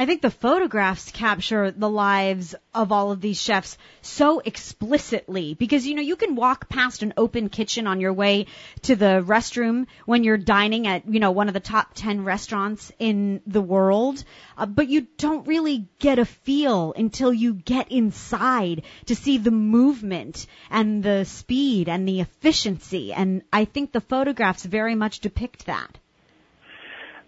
B: I think the photographs capture the lives of all of these chefs so explicitly because you know you can walk past an open kitchen on your way to the restroom when you're dining at you know one of the top 10 restaurants in the world uh, but you don't really get a feel until you get inside to see the movement and the speed and the efficiency. And I think the photographs very much depict that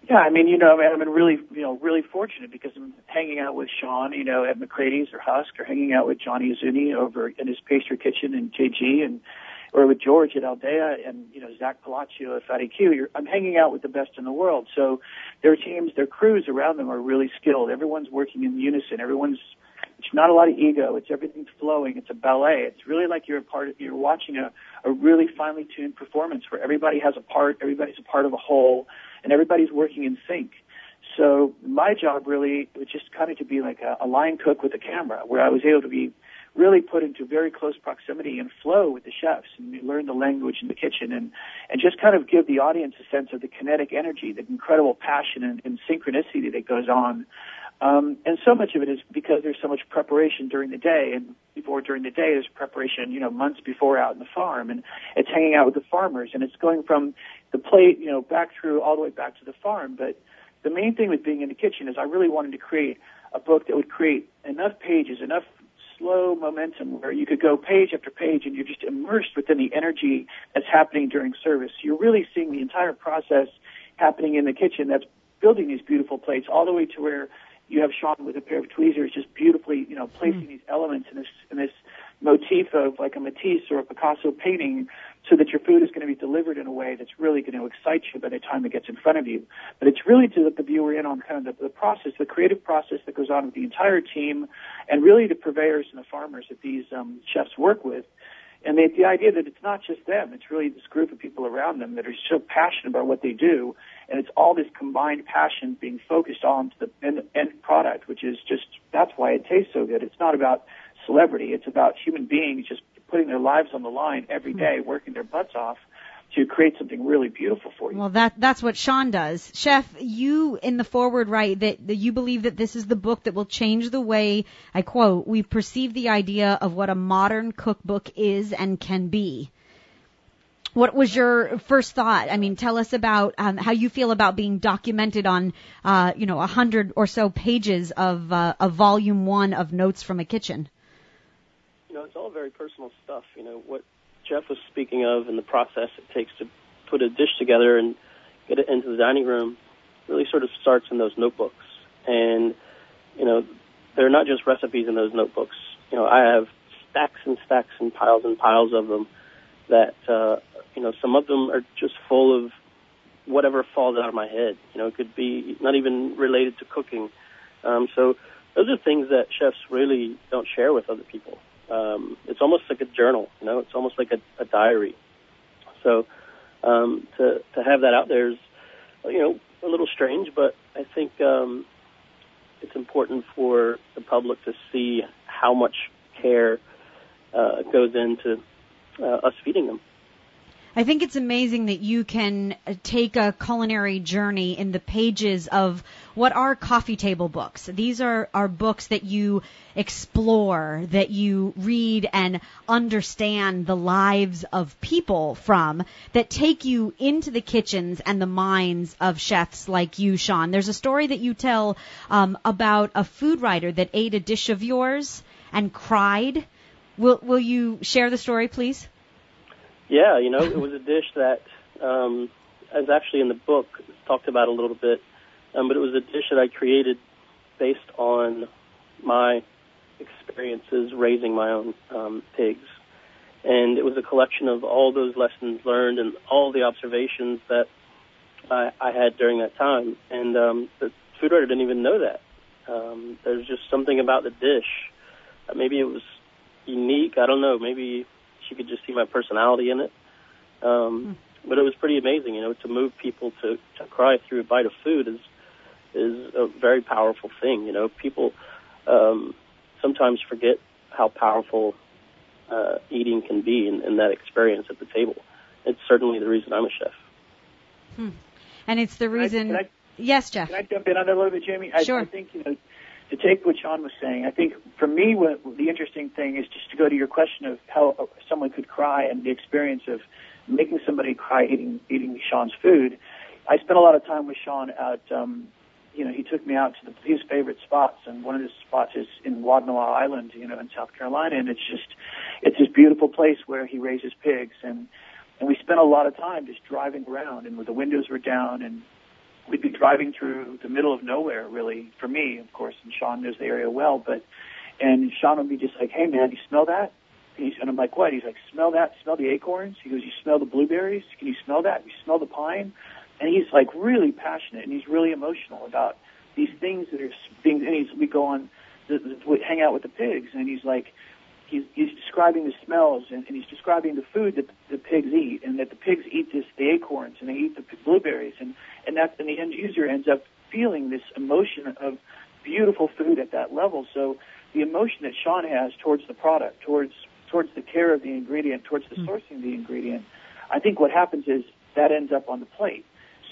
G: Yeah, I mean, you know, I've been really, you know, really fortunate because I'm hanging out with Sean, you know, at McCrady's or Husk, or hanging out with Johnny Iuzzini over in his pastry kitchen in JG, and or with George at Aldea, and you know, Zak Pelaccio at Fatty 'Cue. You're, I'm hanging out with the best in the world. So their teams, their crews around them are really skilled. Everyone's working in unison. Everyone's it's not a lot of ego. It's everything's flowing. It's a ballet. It's really like you're a part of, you're watching a, a really finely tuned performance where everybody has a part, everybody's a part of a whole, and everybody's working in sync. So my job really was just kind of to be like a, a line cook with a camera where I was able to be really put into very close proximity and flow with the chefs and learn the language in the kitchen and, and just kind of give the audience a sense of the kinetic energy, the incredible passion and, and synchronicity that goes on um, and so much of it is because there's so much preparation during the day, and before during the day there's preparation, you know, months before out in the farm, and it's hanging out with the farmers, and it's going from the plate, you know, back through all the way back to the farm. But the main thing with being in the kitchen is I really wanted to create a book that would create enough pages, enough slow momentum where you could go page after page and you're just immersed within the energy that's happening during service. You're really seeing the entire process happening in the kitchen that's building these beautiful plates all the way to where you have Sean with a pair of tweezers just beautifully, you know, placing mm. these elements in this in this motif of like a Matisse or a Picasso painting so that your food is going to be delivered in a way that's really going to excite you by the time it gets in front of you. But it's really to let the viewer in on kind of the, the process, the creative process that goes on with the entire team and really the purveyors and the farmers that these um, chefs work with and the, the idea that it's not just them, it's really this group of people around them that are so passionate about what they do, and it's all this combined passion being focused on to the end, end product, which is just, that's why it tastes so good. It's not about celebrity, it's about human beings just putting their lives on the line every day, working their butts off to create something really beautiful for you.
B: Well, that that's what Sean does. Chef, you in the foreword write that, that you believe that this is the book that will change the way I quote we perceive the idea of what a modern cookbook is and can be. What was your first thought? I mean, tell us about um, how you feel about being documented on, uh, you know, a hundred or so pages of uh, a volume one of notes from a kitchen.
H: You know, it's all very personal stuff. You know, what Jeff was speaking of and the process it takes to put a dish together and get it into the dining room really sort of starts in those notebooks. And, you know, they're not just recipes in those notebooks. You know, I have stacks and stacks and piles and piles of them that, uh, you know, some of them are just full of whatever falls out of my head. You know, it could be not even related to cooking. Um, so those are things that chefs really don't share with other people um, it's almost like a journal. You know, it's almost like a, a diary. So um, to to have that out there is, you know, a little strange, but I think um, it's important for the public to see how much care uh, goes into uh, us feeding them.
B: I think it's amazing that you can uh, take a culinary journey in the pages of what are coffee table books. These are, are books that you explore, that you read and understand the lives of people from, that take you into the kitchens and the minds of chefs like you, Sean. There's a story that you tell um, about a food writer that ate a dish of yours and cried. Will, will you share the story, please?
H: Yeah, you know, it was a dish that um, is actually in the book talked about a little bit, um, but it was a dish that I created based on my experiences raising my own um, pigs, and it was a collection of all those lessons learned and all the observations that I, I had during that time. And um, the food writer didn't even know that. Um, there's just something about the dish. Uh, maybe it was unique. I don't know. Maybe she could just see my personality in it. Um, hmm. But it was pretty amazing, you know, to move people to, to cry through a bite of food is is a very powerful thing. You know, people um, sometimes forget how powerful uh, eating can be in, in that experience at the table. It's certainly the reason I'm a chef.
B: Hmm. And it's the reason.
G: Can I, can I,
B: yes, Jeff.
G: Can I jump in on that a little bit, Jamie? I,
B: sure.
G: I think you know to take what Sean was saying, I think for me, what the interesting thing is just to go to your question of how someone could cry and the experience of making somebody cry eating eating Sean's food. I spent a lot of time with Sean at, um, you know, he took me out to the, his favorite spots, and one of his spots is in Wadmalaw Island, you know, in South Carolina, and it's just, it's this beautiful place where he raises pigs, and and we spent a lot of time just driving around, and the windows were down, and we'd be driving through the middle of nowhere, really, for me, of course, and Sean knows the area well, but, and Sean would be just like, hey man, you smell that? He's, and I'm like, what? He's like, smell that? Smell the acorns? He goes, you smell the blueberries? Can you smell that? You smell the pine? And he's like really passionate and he's really emotional about these things that are things, and he's, we go on, the, the, hang out with the pigs and he's like, he's, he's describing the smells and, and he's describing the food that the, the pigs eat and that the pigs eat this, the acorns and they eat the blueberries and, and that, and the end user ends up feeling this emotion of beautiful food at that level. So the emotion that Sean has towards the product, towards towards the care of the ingredient, towards the mm. sourcing of the ingredient, I think what happens is that ends up on the plate.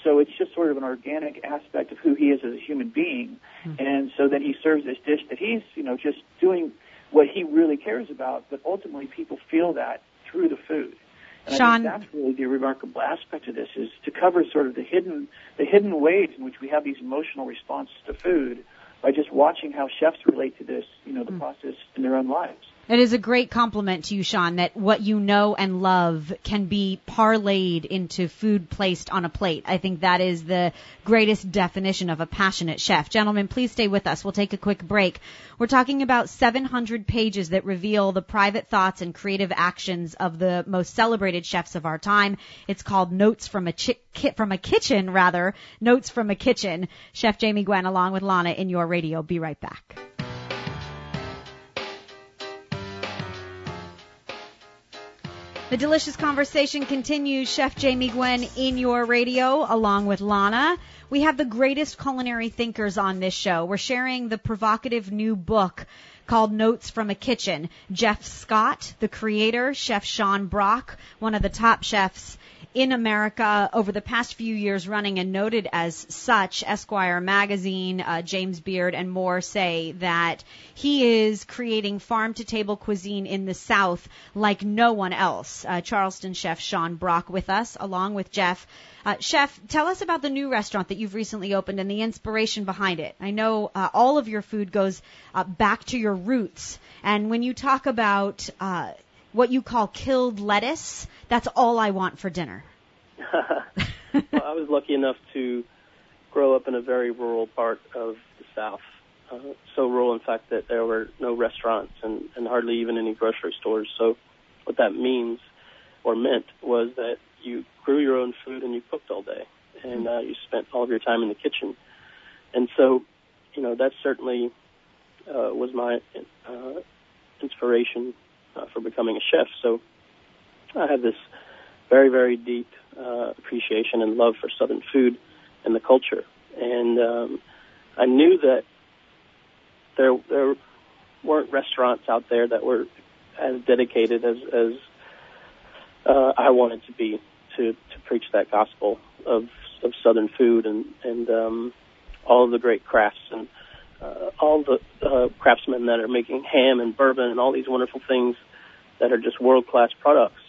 G: So it's just sort of an organic aspect of who he is as a human being. Mm. And so then he serves this dish that he's, you know, just doing what he really cares about, but ultimately people feel that through the food. And
B: Sean,
G: that's really the remarkable aspect of this is to cover sort of the hidden the hidden ways in which we have these emotional responses to food by just watching how chefs relate to this, you know, the mm. process in their own lives.
B: It is a great compliment to you, Sean, that what you know and love can be parlayed into food placed on a plate. I think that is the greatest definition of a passionate chef. Gentlemen, please stay with us. We'll take a quick break. We're talking about 700 pages that reveal the private thoughts and creative actions of the most celebrated chefs of our time. It's called Notes from a Chi- from a Kitchen, rather. Notes from a Kitchen. Chef Jamie Gwen along with Lana in your radio. Be right back. The delicious conversation continues. Chef Jamie Gwen in your radio along with Lana. We have the greatest culinary thinkers on this show. We're sharing the provocative new book called Notes from a Kitchen. Jeff Scott, the creator, Chef Sean Brock, one of the top chefs in America over the past few years running and noted as such. Esquire magazine, uh, James Beard, and more say that he is creating farm to table cuisine in the South like no one else. Uh, Charleston chef Sean Brock with us, along with Jeff. Uh, chef, tell us about the new restaurant that you've recently opened and the inspiration behind it. I know uh, all of your food goes uh, back to your roots, and when you talk about uh, what you call killed lettuce, that's all I want for dinner.
H: well, I was lucky enough to grow up in a very rural part of the South. Uh, so rural, in fact, that there were no restaurants and, and hardly even any grocery stores. So, what that means or meant was that you grew your own food and you cooked all day, and uh, you spent all of your time in the kitchen. And so, you know, that certainly uh, was my uh, inspiration uh, for becoming a chef. So I have this very, very deep uh, appreciation and love for Southern food and the culture. And um, I knew that there there weren't restaurants out there that were as dedicated as as uh, I wanted to be to to preach that gospel of of Southern food and and um, all of the great crafts and uh, all the uh, craftsmen that are making ham and bourbon and all these wonderful things that are just world class products.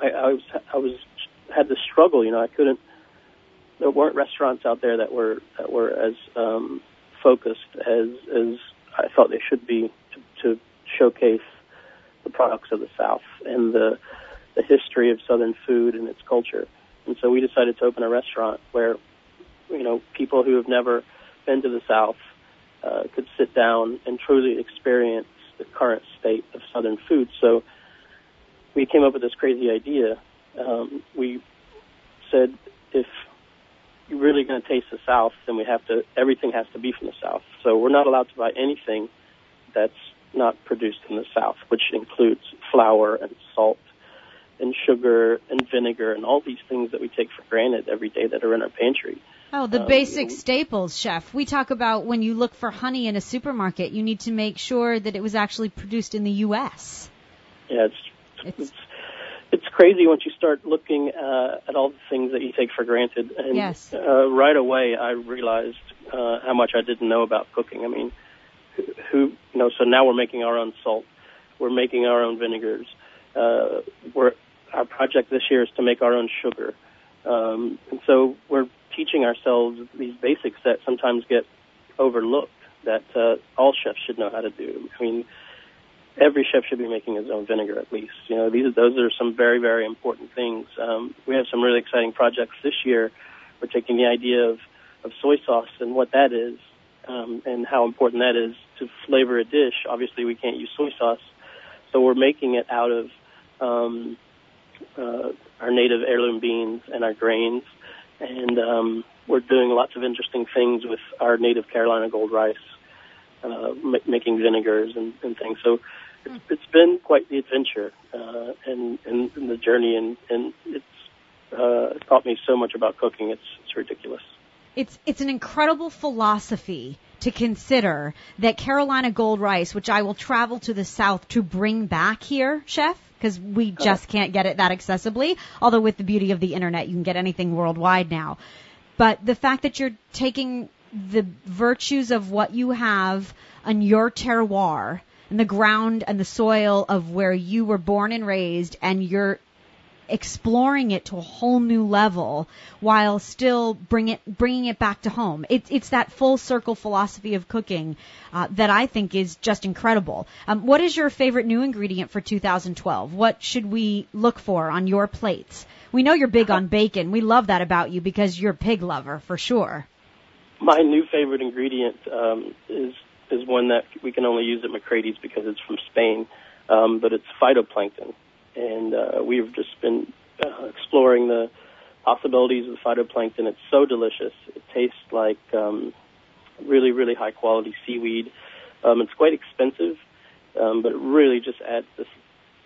H: I, I was I was had to struggle. You know, I couldn't. There weren't restaurants out there that were that were as um, focused as as I thought they should be to, to showcase the products of the South and the the history of Southern food and its culture. And so we decided to open a restaurant where, you know, people who have never been to the South uh, could sit down and truly experience the current state of Southern food. So we came up with this crazy idea. Um, we said if you're really going to taste the South, then we have to everything has to be from the South. So we're not allowed to buy anything that's not produced in the South, which includes flour and salt and sugar and vinegar and all these things that we take for granted every day that are in our pantry.
B: Oh, the um, basic staples, chef. We talk about when you look for honey in a supermarket, you need to make sure that it was actually produced in the U.S.
H: Yeah, it's it's, it's, it's crazy once you start looking uh, at all the things that you take for granted. And
B: yes.
H: uh, right away, I realized uh, how much I didn't know about cooking. I mean, who, who you know? So now we're making our own salt. We're making our own vinegars. Uh, we're our project this year is to make our own sugar. Um, and so we're teaching ourselves these basics that sometimes get overlooked that uh, all chefs should know how to do. I mean, every chef should be making his own vinegar at least. You know, these those are some very very important things. Um, we have some really exciting projects this year. We're taking the idea of of soy sauce and what that is, um, and how important that is to flavor a dish. Obviously, we can't use soy sauce, so we're making it out of um, uh, our native heirloom beans and our grains, and um, we're doing lots of interesting things with our native Carolina gold rice, uh, ma- making vinegars and, and things. So it's, it's been quite the adventure uh, and, and, and the journey, and, and it's uh, taught me so much about cooking. It's it's ridiculous.
B: It's it's an incredible philosophy to consider that Carolina gold rice, which I will travel to the south to bring back here, chef, because we just can't get it that accessibly. Although with the beauty of the internet, you can get anything worldwide now. But the fact that you're taking the virtues of what you have on your terroir and the ground and the soil of where you were born and raised and you're exploring it to a whole new level while still bring it bringing it back to home. It's it's that full circle philosophy of cooking uh, that I think is just incredible. Um, what is your favorite new ingredient for 2012? What should we look for on your plates? We know you're big on bacon. We love that about you because you're a pig lover for sure.
H: My new favorite ingredient um, is is one that we can only use at McCrady's because it's from Spain, um, but it's phytoplankton and uh, we've just been uh, exploring the possibilities of phytoplankton. It's so delicious. It tastes like um, really, really high quality seaweed. Um, it's quite expensive, um, but it really just adds this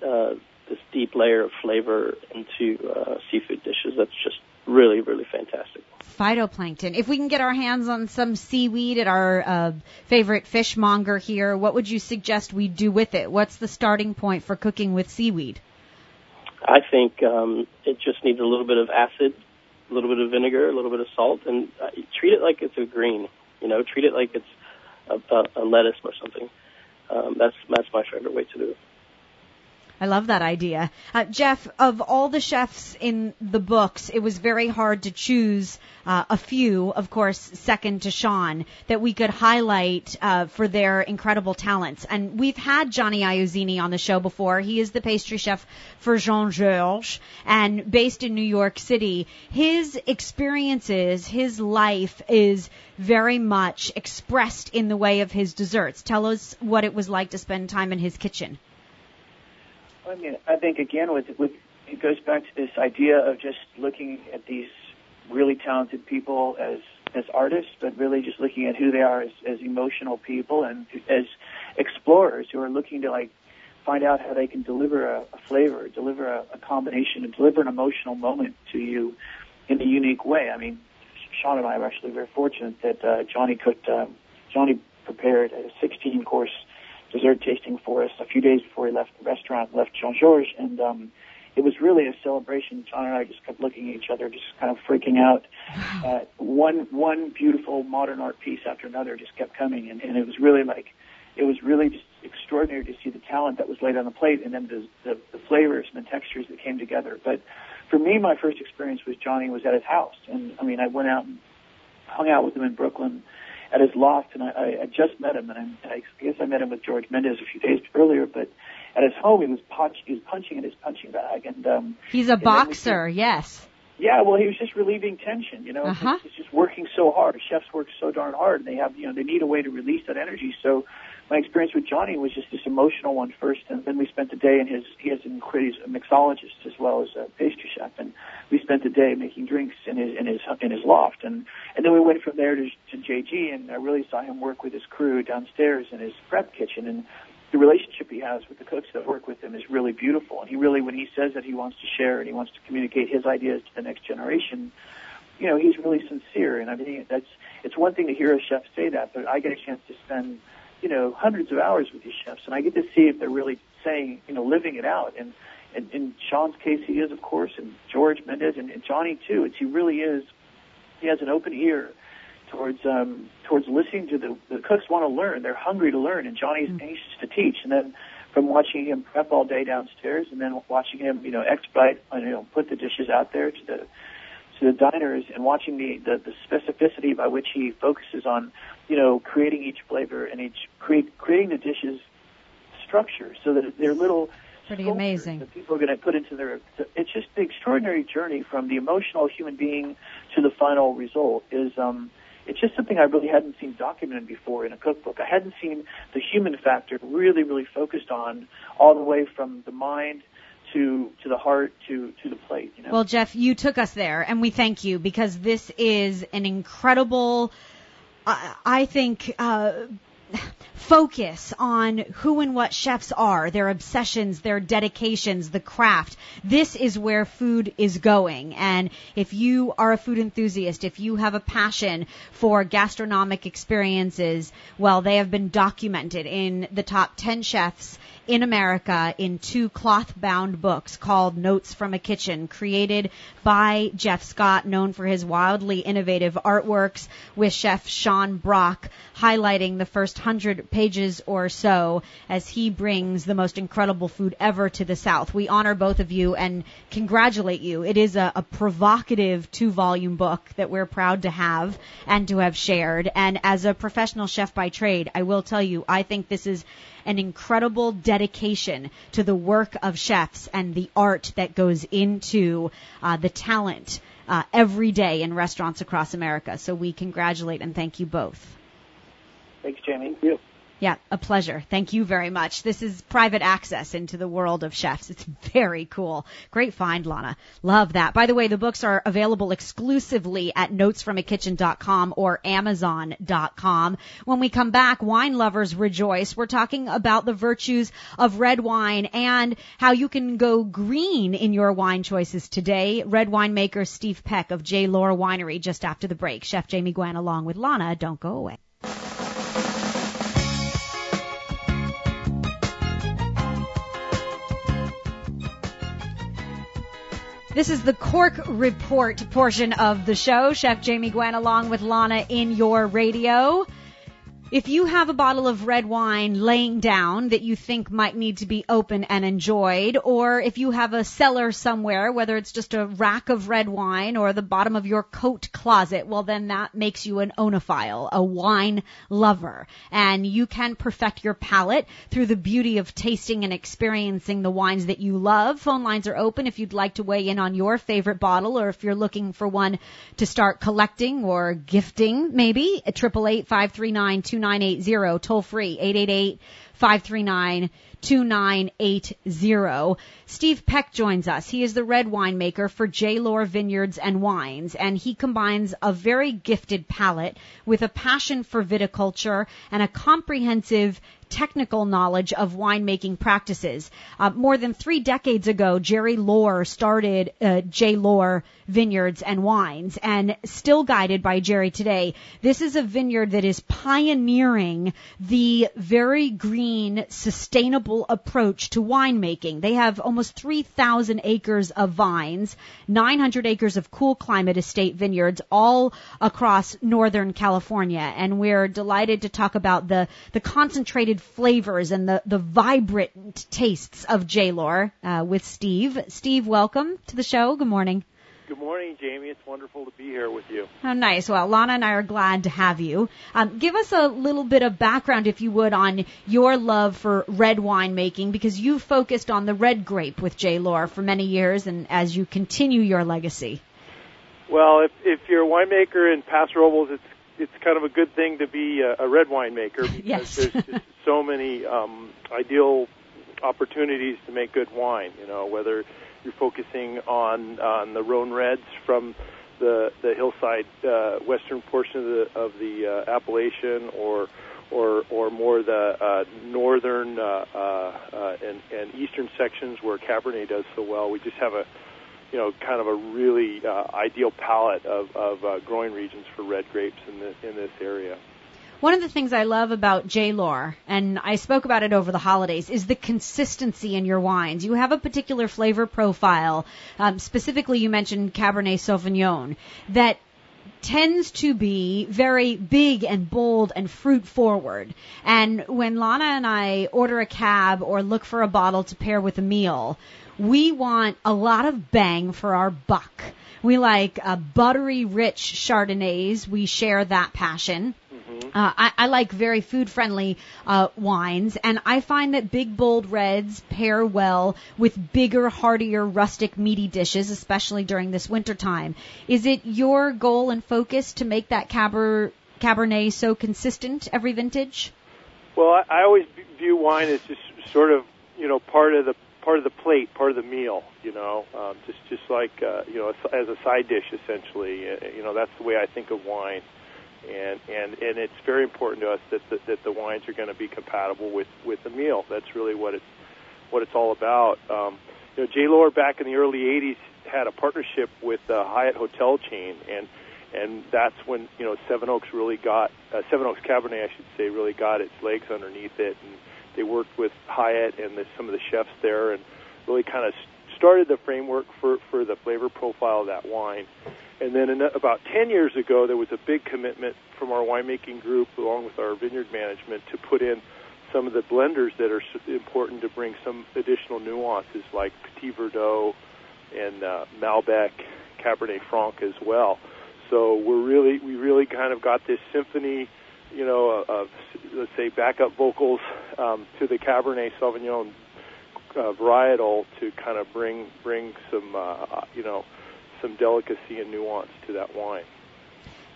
H: uh, this deep layer of flavor into uh, seafood dishes. That's just really, really fantastic.
B: Phytoplankton. If we can get our hands on some seaweed at our uh, favorite fishmonger here, what would you suggest we do with it? What's the starting point for cooking with seaweed?
H: I think um, it just needs a little bit of acid, a little bit of vinegar, a little bit of salt, and uh, treat it like it's a green. You know, treat it like it's a, a, a lettuce or something. Um, that's that's my favorite way to do it.
B: I love that idea. Uh, Jeff, of all the chefs in the books, it was very hard to choose uh, a few, of course, second to Sean, that we could highlight uh, for their incredible talents. And we've had Johnny Iuzzini on the show before. He is the pastry chef for Jean Georges and based in New York City. His experiences, his life is very much expressed in the way of his desserts. Tell us what it was like to spend time in his kitchen.
G: I mean, I think again, with with it goes back to this idea of just looking at these really talented people as as artists, but really just looking at who they are as, as emotional people and as explorers who are looking to like find out how they can deliver a, a flavor, deliver a, a combination, and deliver an emotional moment to you in a unique way. I mean, Sean and I are actually very fortunate that uh, Johnny cooked. Um, Johnny prepared a 16 course dessert tasting for us a few days before he left the restaurant, left Jean Georges, and um, it was really a celebration. John and I just kept looking at each other, just kind of freaking out. Uh, one one beautiful modern art piece after another just kept coming, and, and it was really like it was really just extraordinary to see the talent that was laid on the plate, and then the, the the flavors and the textures that came together. But for me, my first experience with Johnny was at his house, and I mean, I went out and hung out with him in Brooklyn at his loft, and I, I just met him, and I, I guess I met him with George Mendes a few days earlier. But at his home, he was punch, he was punching in his punching bag, and um,
B: he's a boxer. yes.
G: Yeah, well, he was just relieving tension. You know,
B: uh-huh.
G: he's just working so hard. Chefs work so darn hard, and they have, you know, they need a way to release that energy. So, my experience with Johnny was just this emotional one first, and then we spent the day in his. He has an he's a mixologist as well as a pastry chef, and we spent the day making drinks in his in his in his loft, and and then we went from there to, to JG, and I really saw him work with his crew downstairs in his prep kitchen, and the relationship he has with the cooks that work with him is really beautiful. And he really, when he says that he wants to share and he wants to communicate his ideas to the next generation, you know, he's really sincere. And I mean, that's it's one thing to hear a chef say that, but I get a chance to spend, you know, hundreds of hours with these chefs, and I get to see if they're really saying, you know, living it out. And, and in Sean's case, he is, of course, and George Mendes and, and Johnny too. It's he really is. He has an open ear towards um, towards listening to the the cooks want to learn. They're hungry to learn, and Johnny's mm-hmm. anxious to teach. And then from watching him prep all day downstairs, and then watching him, you know, expedite, you know, put the dishes out there to the to the diners, and watching the, the the specificity by which he focuses on, you know, creating each flavor and each create creating the dishes structure so that they're little
B: pretty amazing
G: that people are going to put into their it's just the extraordinary journey from the emotional human being to the final result is um it's just something I really hadn't seen documented before in a cookbook. I hadn't seen the human factor really, really focused on all the way from the mind to to the heart to to the plate. You know?
B: Well, Jeff, you took us there, and we thank you because this is an incredible. I think. Uh, focus on who and what chefs are, their obsessions, their dedications, the craft. This is where food is going. And if you are a food enthusiast, if you have a passion for gastronomic experiences, well, they have been documented in the top 10 chefs in America in two cloth bound books called Notes from a Kitchen, created by Jeff Scott, known for his wildly innovative artworks, with Chef Sean Brock highlighting the first hundred pages or so as he brings the most incredible food ever to the South. We honor both of you and congratulate you. It is a, a provocative two volume book that we're proud to have and to have shared. And as a professional chef by trade, I will tell you, I think this is an incredible dedication to the work of chefs and the art that goes into uh, the talent uh, every day in restaurants across America. So we congratulate and thank you both.
G: Thanks, Jamie. Thank you.
B: Yeah, a pleasure. Thank you very much. This is private access into the world of chefs. It's very cool. Great find, Lana. Love that. By the way, the books are available exclusively at notesfromakitchen.com or amazon.com. When we come back, wine lovers rejoice. We're talking about the virtues of red wine and how you can go green in your wine choices today. Red wine maker Steve Peck of J. Lohr Winery just after the break. Chef Jamie Gwen along with Lana. Don't go away. This is the Cork Report portion of the show. Chef Jamie Gwen along with Lana in your radio. If you have a bottle of red wine laying down that you think might need to be opened and enjoyed, or if you have a cellar somewhere, whether it's just a rack of red wine or the bottom of your coat closet, well then that makes you an oenophile, a wine lover. And you can perfect your palate through the beauty of tasting and experiencing the wines that you love. Phone lines are open if you'd like to weigh in on your favorite bottle or if you're looking for one to start collecting or gifting maybe at 888 2980, toll free, 888 539 2980. Steve Peck joins us. He is the red winemaker for J. Lohr Vineyards and Wines, and he combines a very gifted palate with a passion for viticulture and a comprehensive technical knowledge of winemaking practices. Uh, more than three decades ago, Jerry Lohr started uh, J. Lohr Vineyards and Wines, and still guided by Jerry today. This is a vineyard that is pioneering the very green, sustainable approach to winemaking. They have almost 3,000 acres of vines, 900 acres of cool climate estate vineyards, all across Northern California, and we're delighted to talk about the the concentrated flavors and the, the vibrant tastes of J. Lohr uh, with Steve. Steve, welcome to the show. Good morning.
I: Good morning, Jamie. It's wonderful to be here with you.
B: Oh, nice. Well, Lana and I are glad to have you. Um, give us a little bit of background, if you would, on your love for red wine making, because you focused on the red grape with J. Lohr for many years, and as you continue your legacy.
I: Well, if if you're a winemaker in Paso Robles, it's it's kind of a good thing to be a, a red wine maker because
B: yes.
I: there's just so many um, ideal opportunities to make good wine. You know, whether you're focusing on on the Rhone Reds from the the hillside uh, western portion of the of the uh, appellation, or or or more the uh, northern uh, uh, uh, and and eastern sections where Cabernet does so well. We just have a you know, kind of a really uh, ideal palette of, of uh, growing regions for red grapes in this in this area.
B: One of the things I love about J. Lohr, and I spoke about it over the holidays, is the consistency in your wines. You have a particular flavor profile. Um, specifically, you mentioned Cabernet Sauvignon that tends to be very big and bold and fruit forward. And when Lana and I order a cab or look for a bottle to pair with a meal, we want a lot of bang for our buck. We like uh, buttery rich Chardonnays. We share that passion.
I: Mm-hmm.
B: Uh, I, I like very food friendly uh, wines, and I find that big bold reds pair well with bigger, heartier, rustic, meaty dishes, especially during this winter time. Is it your goal and focus to make that Caber, Cabernet so consistent every vintage?
I: Well, I, I always view wine as just sort of you know part of the part of the plate, part of the meal. You know, um, just just like uh, you know as a side dish essentially. Uh, you know, that's the way I think of wine and and and it's very important to us that the, that the wines are going to be compatible with with the meal. That's really what it's what it's all about. Um, you know, J. Lohr back in the early '80s had a partnership with the Hyatt hotel chain, and and that's when you know Seven Oaks really got uh, Seven Oaks Cabernet, I should say, really got its legs underneath it, and they worked with Hyatt and the, some of the chefs there, and really kind of started the framework for for the flavor profile of that wine. And then in, about 10 years ago, there was a big commitment from our winemaking group, along with our vineyard management, to put in some of the blenders that are important to bring some additional nuances, like Petit Verdot and uh, Malbec, Cabernet Franc as well. So we're really, we really kind of got this symphony, you know, of let's say backup vocals um, to the Cabernet Sauvignon uh, varietal to kind of bring bring some, uh, you know some delicacy and nuance to that wine.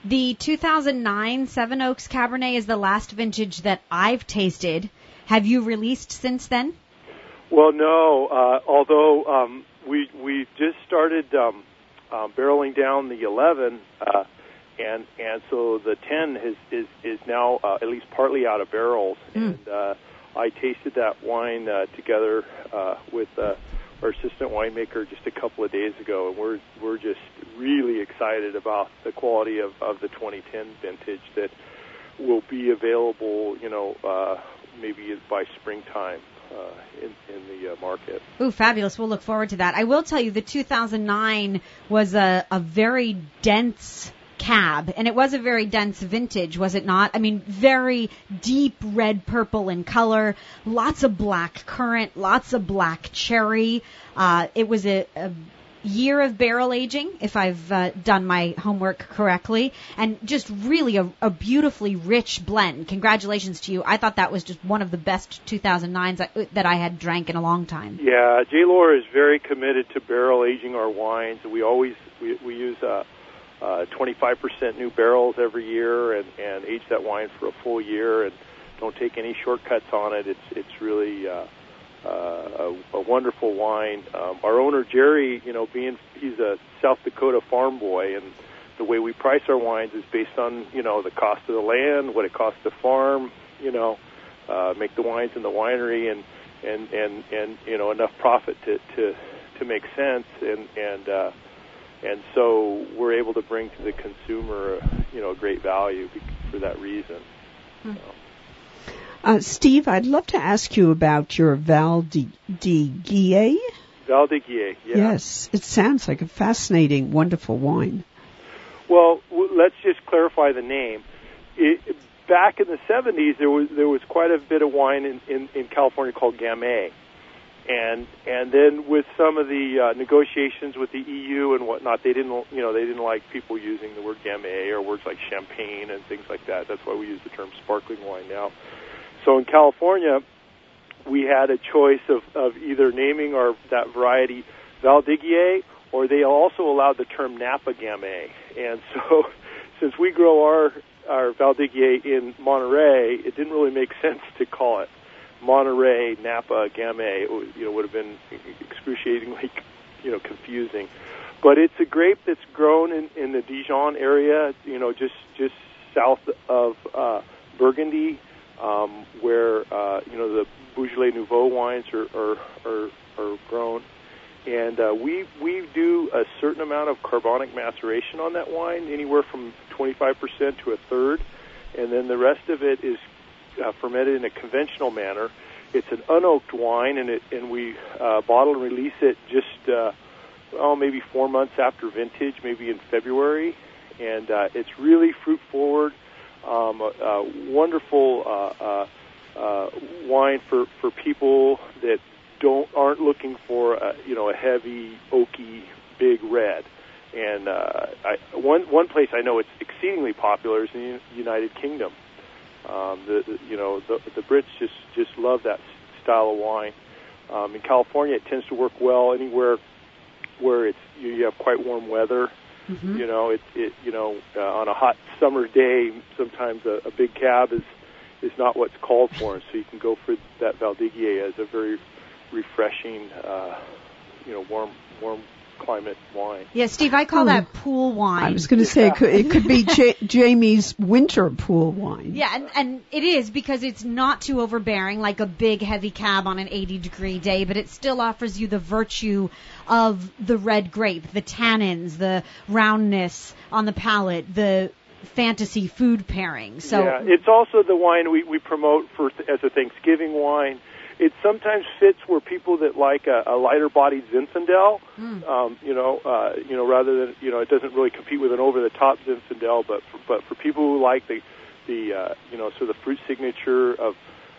B: The 2009 Seven Oaks Cabernet is the last vintage that I've tasted. Have you released since then?
I: Well, no. Uh, although um, we we just started um, uh, barreling down the 11, uh, and and so the 10 is is is now uh, at least partly out of barrels, mm. and uh, I tasted that wine uh, together uh, with. Uh, our assistant winemaker just a couple of days ago, and we're we're just really excited about the quality of, of the 2010 vintage that will be available, you know, uh, maybe by springtime uh, in, in the uh, market.
B: Ooh, fabulous! We'll look forward to that. I will tell you, the 2009 was a, a very dense cab, and it was a very dense vintage, was it not? I mean, very deep red purple in color, lots of black currant, lots of black cherry. Uh, it was a, a year of barrel aging, if I've uh, done my homework correctly, and just really a, a, beautifully rich blend. Congratulations to you. I thought that was just one of the best 2009s that I had drank in a long time.
I: Yeah, J. Lohr is very committed to barrel aging our wines. We always we, we use uh, uh, 25% new barrels every year and, and age that wine for a full year and don't take any shortcuts on it. It's it's really uh, uh, a, a wonderful wine. Um, our owner Jerry, you know, being he's a South Dakota farm boy, and the way we price our wines is based on you know the cost of the land, what it costs to farm, you know, uh, make the wines in the winery, and and and and you know enough profit to to to make sense, and and uh, and so we're able to bring to the consumer, you know, a great value for that reason. Hmm. So.
C: Uh, Steve, I'd love to ask you about your Val de, de Guier.
I: Val de Guier, yeah.
C: Yes, it sounds like a fascinating, wonderful wine.
I: Well, w- let's just clarify the name. It, back in the 70s, there was there was quite a bit of wine in, in, in California called Gamay, and and then with some of the uh, negotiations with the EU and whatnot, they didn't you know they didn't like people using the word gamay or words like champagne and things like that. That's why we use the term sparkling wine now. So in California, we had a choice of, of either naming our that variety Valdiguier or they also allowed the term Napa Gamay. And so, since we grow our our Valdiguier in Monterey, it didn't really make sense to call it Monterey, Napa, Gamay, you know, would have been excruciatingly, you know, confusing. But it's a grape that's grown in, in the Dijon area, you know, just just south of uh, Burgundy, um, where uh, you know the Beaujolais Nouveau wines are are, are, are grown. And uh, we we do a certain amount of carbonic maceration on that wine, anywhere from 25% to a third, and then the rest of it is uh, fermented in a conventional manner. It's an unoaked wine, and it and we uh, bottle and release it just uh, oh maybe four months after vintage, maybe in February, and uh, it's really fruit forward, um, a, a wonderful uh, uh, uh, wine for for people that don't aren't looking for a, you know a heavy oaky big red. And uh, I, one one place I know it's exceedingly popular is in the United Kingdom Um, the, the you know the the Brits just just love that style of wine. Um, in California, it tends to work well anywhere where it's you, you have quite warm weather.
B: Mm-hmm.
I: You know, it it you know uh, on a hot summer day, sometimes a, a big cab is is not what's called for, and so you can go for that Valdiguier as a very refreshing, uh, you know, warm warm climate wine.
B: Yeah, Steve, I call
C: Oh.
B: that pool wine.
C: I was going to say it could, it could be J- Jamie's winter pool wine.
B: Yeah, and, and it is because it's not too overbearing like a big heavy cab on an 80 degree day, but it still offers you the virtue of the red grape, the tannins, the roundness on the palate, the fantasy food pairing. So
I: yeah, it's also the wine we, we promote for as a Thanksgiving wine. It sometimes fits where people that like a, a lighter bodied Zinfandel,
B: Mm.
I: um, you know, uh, you know, rather than you know, it doesn't really compete with an over the top Zinfandel, but for, but for people who like the the uh, you know sort of the fruit signature of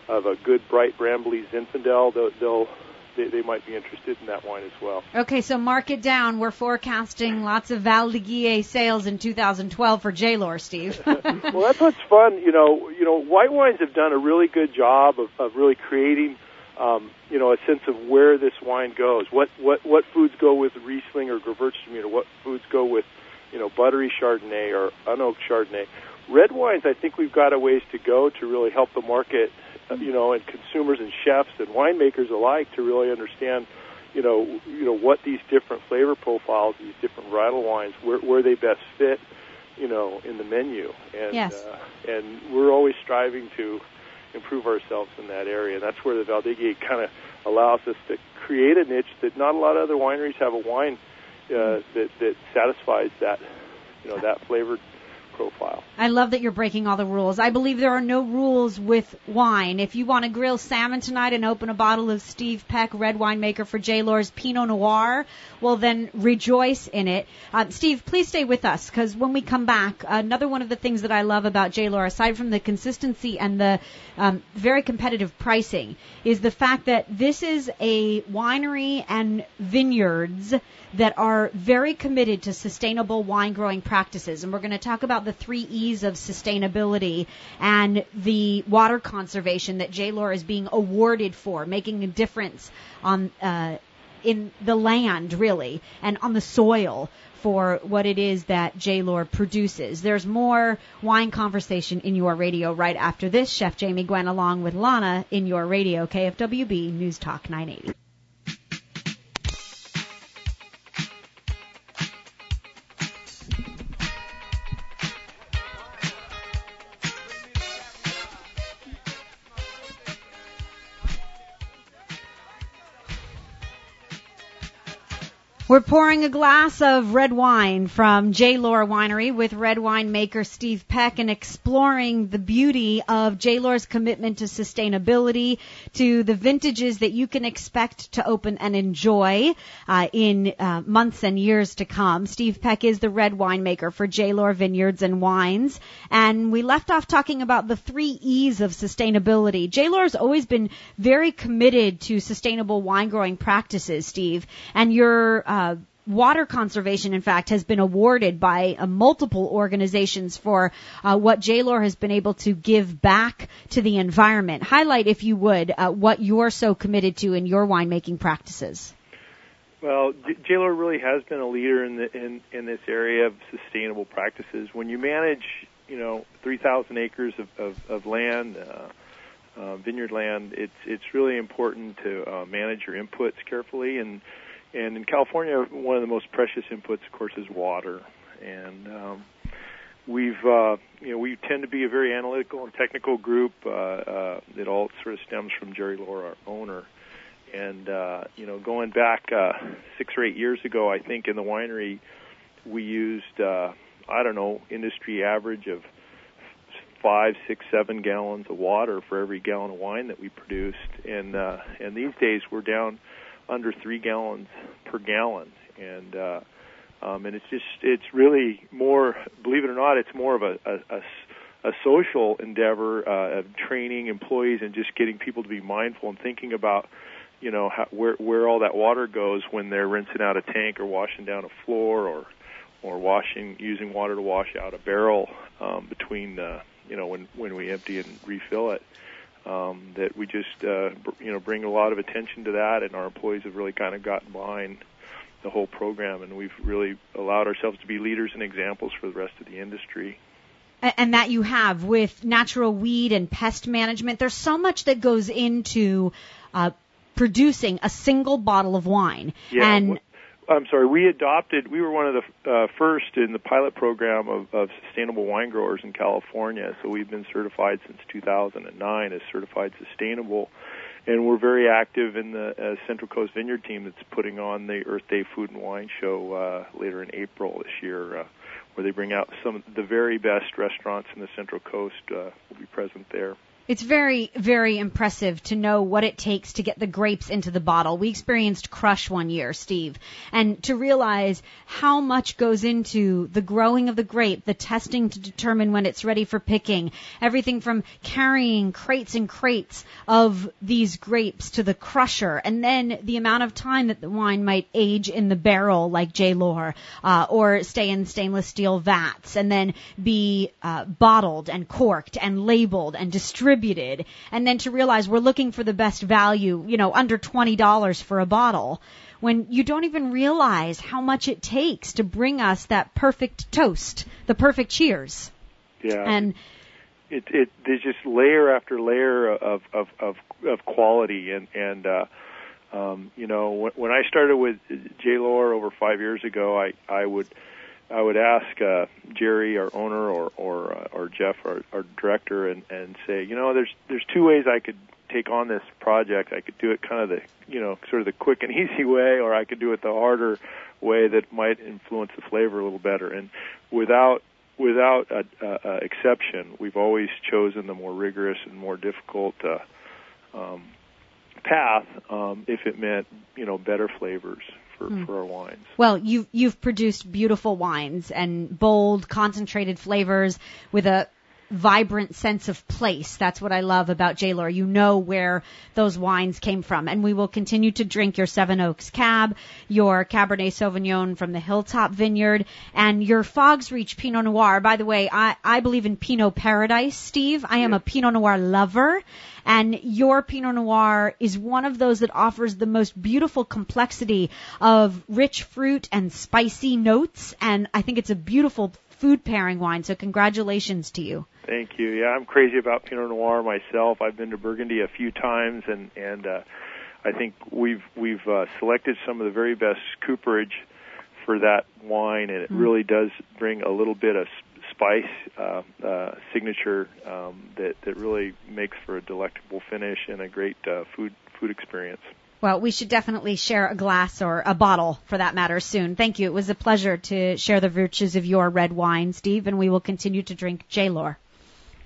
I: of a good bright brambly Zinfandel, they'll, they'll they, they might be interested in that wine as well.
B: Okay, so mark it down. We're forecasting lots of Val Valdiguier sales in 2012 for J. Lohr, Steve.
I: well, that's what's fun. You know, you know, white wines have done a really good job of, of really creating, um, you know, a sense of where this wine goes. What what what foods go with Riesling or Gewürztraminer? What foods go with, you know, buttery Chardonnay or unoaked Chardonnay? Red wines, I think we've got a ways to go to really help the market, uh, you know, and consumers and chefs and winemakers alike to really understand, you know, you know what these different flavor profiles, these different varietal wines, where where they best fit you know, in the menu. And
B: Yes.
I: uh, and we're always striving to improve ourselves in that area. That's where the Valdiguier kind of allows us to create a niche that not a lot of other wineries have a wine uh, that that satisfies that, you know, that flavored profile.
B: I love that you're breaking all the rules. I believe there are no rules with wine. If you want to grill salmon tonight and open a bottle of Steve Peck red winemaker for J. Lohr's Pinot Noir, well then rejoice in it. Uh, Steve, please stay with us because when we come back, another one of the things that I love about J. Lohr, aside from the consistency and the um, very competitive pricing, is the fact that this is a winery and vineyards that are very committed to sustainable wine growing practices. And we're going to talk about the three E's of sustainability and the water conservation that J. Lohr is being awarded for, making a difference on, uh, in the land really and on the soil for what it is that J. Lohr produces. There's more wine conversation in your radio right after this. Chef Jamie Gwen along with Lana in your radio, KFWB News Talk 980. We're pouring a glass of red wine from J. Lohr Winery with red wine maker Steve Peck and exploring the beauty of J. Lohr's commitment to sustainability, to the vintages that you can expect to open and enjoy uh, in uh, months and years to come. Steve Peck is the red winemaker for J. Lohr Vineyards and Wines, and we left off talking about the three E's of sustainability. J. Lohr's always been very committed to sustainable wine growing practices, Steve, and your uh, water conservation, in fact, has been awarded by uh, multiple organizations for uh, what J. Lohr has been able to give back to the environment. Highlight, if you would, uh, what you're so committed to in your winemaking practices.
I: Well, J- JLR really has been a leader in the in in this area of sustainable practices. When you manage, you know, 3,000 acres of of, of land. Uh, uh, vineyard land, it's it's really important to uh, manage your inputs carefully, and and in California, one of the most precious inputs, of course, is water. And um, we've, uh, you know, we tend to be a very analytical and technical group. Uh, uh, it all sort of stems from Jerry Lohr, our owner. And uh, you know, going back uh, six or eight years ago, I think in the winery, we used, uh, I don't know, industry average of five, six, seven gallons of water for every gallon of wine that we produced. And uh, and these days, we're down under three gallons per gallon, and uh, um, and it's just it's really more. Believe it or not, it's more of a a, a, a social endeavor uh, of training employees and just getting people to be mindful and thinking about you know how, where where all that water goes when they're rinsing out a tank or washing down a floor or or washing using water to wash out a barrel um, between uh, you know when when we empty and refill it. Um, that we just uh, you know bring a lot of attention to that, and our employees have really kind of gotten behind the whole program, and we've really allowed ourselves to be leaders and examples for the rest of the industry.
B: And that you have with natural weed and pest management. There's so much that goes into uh, producing a single bottle of wine.
I: Yeah,
B: and
I: I'm sorry, we adopted, we were one of the uh, first in the pilot program of, of sustainable wine growers in California. So we've been certified since 2009 as certified sustainable. And we're very active in the uh, Central Coast Vineyard team that's putting on the Earth Day Food and Wine Show uh, later in April this year, uh, where they bring out some of the very best restaurants in the Central Coast uh, will be present there.
B: It's very, very impressive to know what it takes to get the grapes into the bottle. We experienced crush one year, Steve, and to realize how much goes into the growing of the grape, the testing to determine when it's ready for picking, everything from carrying crates and crates of these grapes to the crusher, and then the amount of time that the wine might age in the barrel like J. Lohr, uh, or stay in stainless steel vats, and then be uh, bottled and corked and labeled and distributed distributed and then to realize we're looking for the best value, you know, under $20 for a bottle when you don't even realize how much it takes to bring us that perfect toast, the perfect cheers.
I: Yeah.
B: And
I: it it there's just layer after layer of of of, of quality and and uh um you know when, when I started with J. Lohr over 5 years ago I I would I would ask uh, Jerry, our owner, or or uh, or Jeff, our, our director, and and say, you know, there's there's two ways I could take on this project. I could do it kind of the you know sort of the quick and easy way, or I could do it the harder way that might influence the flavor a little better. And without without a, a, a exception, we've always chosen the more rigorous and more difficult uh, um, path um, if it meant you know better flavors for, mm. for our wines.
B: Well, you've you've produced beautiful wines and bold, concentrated flavors with a vibrant sense of place. That's what I love about J. Lohr. You know where those wines came from. And we will continue to drink your Seven Oaks Cab, your Cabernet Sauvignon from the Hilltop Vineyard, and your Fog's Reach Pinot Noir. By the way, I, I believe in Pinot Paradise, Steve. I am a Pinot Noir lover. And your Pinot Noir is one of those that offers the most beautiful complexity of rich fruit and spicy notes. And I think it's a beautiful food pairing wine. So congratulations to you.
I: Thank you. Yeah, I'm crazy about Pinot Noir myself. I've been to Burgundy a few times, and and uh, I think we've we've uh, selected some of the very best cooperage for that wine, and it mm. really does bring a little bit of spice uh, uh, signature um, that that really makes for a delectable finish and a great uh, food food experience.
B: Well, we should definitely share a glass or a bottle for that matter soon. Thank you. It was a pleasure to share the virtues of your red wine, Steve, and we will continue to drink J. Lohr.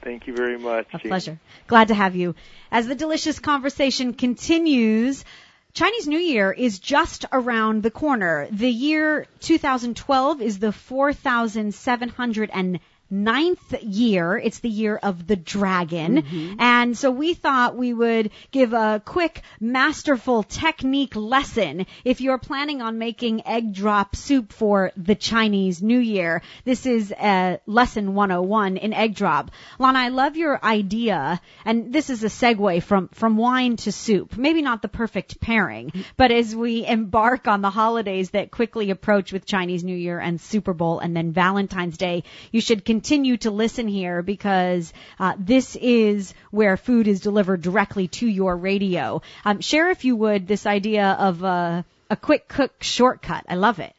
I: Thank you very much.
B: A pleasure. Glad to have you. As the delicious conversation continues, Chinese New Year is just around the corner. The year 2012 is the 4,700 and ninth year. It's the year of the dragon. Mm-hmm. And so we thought we would give a quick masterful technique lesson if you're planning on making egg drop soup for the Chinese New Year. This is a lesson 101 in egg drop. Lana, I love your idea. And this is a segue from, from wine to soup. Maybe not the perfect pairing, but as we embark on the holidays that quickly approach with Chinese New Year and Super Bowl and then Valentine's Day, you should continue continue to listen here because uh, this is where food is delivered directly to your radio. Um, share, if you would, this idea of uh, a quick cook shortcut. I love it.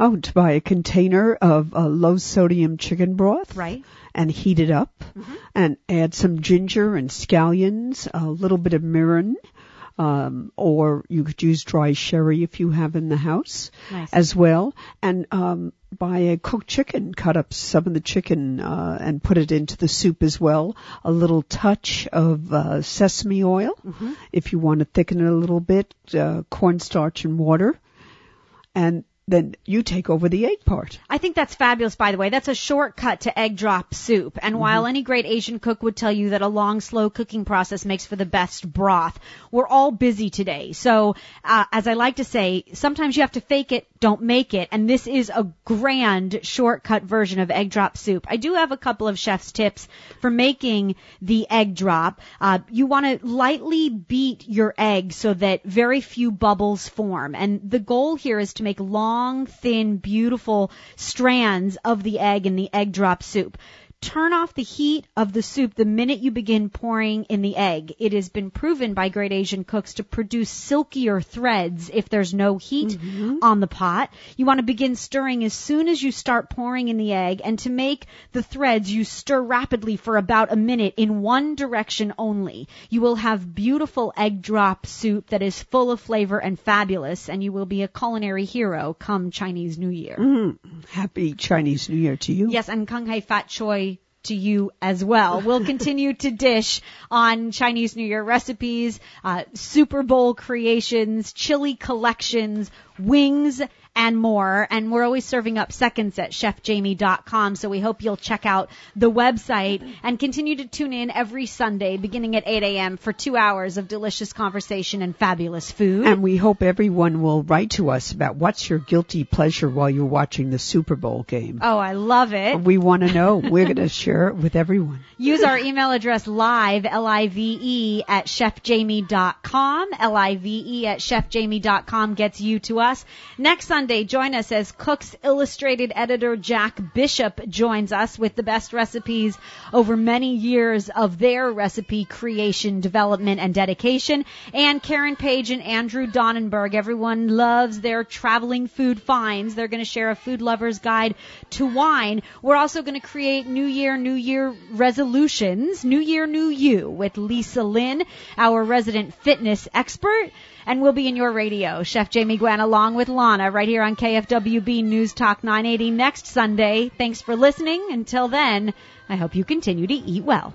C: Oh, to buy a container of uh, low sodium chicken broth.
B: Right.
C: And heat it up mm-hmm. and add some ginger and scallions, a little bit of mirin, um, or you could use dry sherry if you have in the house
B: nice.
C: as well. And um, buy a cooked chicken, cut up some of the chicken uh, and put it into the soup as well. A little touch of uh, sesame oil
B: mm-hmm.
C: if you want to thicken it a little bit. Uh, cornstarch and water, and then you take over the egg part.
B: I think that's fabulous, by the way. That's a shortcut to egg drop soup. And while any great Asian cook would tell you that a long, slow cooking process makes for the best broth, we're all busy today. So, uh, as I like to say, sometimes you have to fake it, don't make it. And this is a grand shortcut version of egg drop soup. I do have a couple of chef's tips for making the egg drop. Uh, you want to lightly beat your egg so that very few bubbles form. And the goal here is to make long, thin, beautiful strands of the egg in the egg drop soup. Turn off the heat of the soup the minute you begin pouring in the egg. It has been proven by great Asian cooks to produce silkier threads if there's no heat on the pot. You want to begin stirring as soon as you start pouring in the egg and to make the threads you stir rapidly for about a minute in one direction only. You will have beautiful egg drop soup that is full of flavor and fabulous and you will be a culinary hero come Chinese New Year.
C: Mm, happy Chinese New Year to you.
B: Yes, and Kung Hei Fat Choi to you as well. We'll continue to dish on Chinese New Year recipes, uh, Super Bowl creations, chili collections, wings, and more. And we're always serving up seconds at chefjamie.com. So we hope you'll check out the website and continue to tune in every Sunday beginning at 8 a.m. for two hours of delicious conversation and fabulous food.
C: And we hope everyone will write to us about what's your guilty pleasure while you're watching the Super Bowl game.
B: oh, I love it.
C: We want to know. We're going to share it with everyone.
B: Use our email address live, L-I-V-E, at chefjamie.com. L-I-V-E at chefjamie.com gets you to us. Next Sunday, join us as Cook's Illustrated editor Jack Bishop joins us with the best recipes over many years of their recipe creation, development, and dedication. And Karen Page and Andrew Dornenburg, everyone loves their traveling food finds. They're going to share a food lover's guide to wine. We're also going to create New Year, New Year resolutions. New Year, New You with Lisa Lynn, our resident fitness expert. And we'll be in your radio, Chef Jamie Gwen, along with Lana, right here on KFWB News Talk 980 next Sunday. Thanks for listening. Until then, I hope you continue to eat well.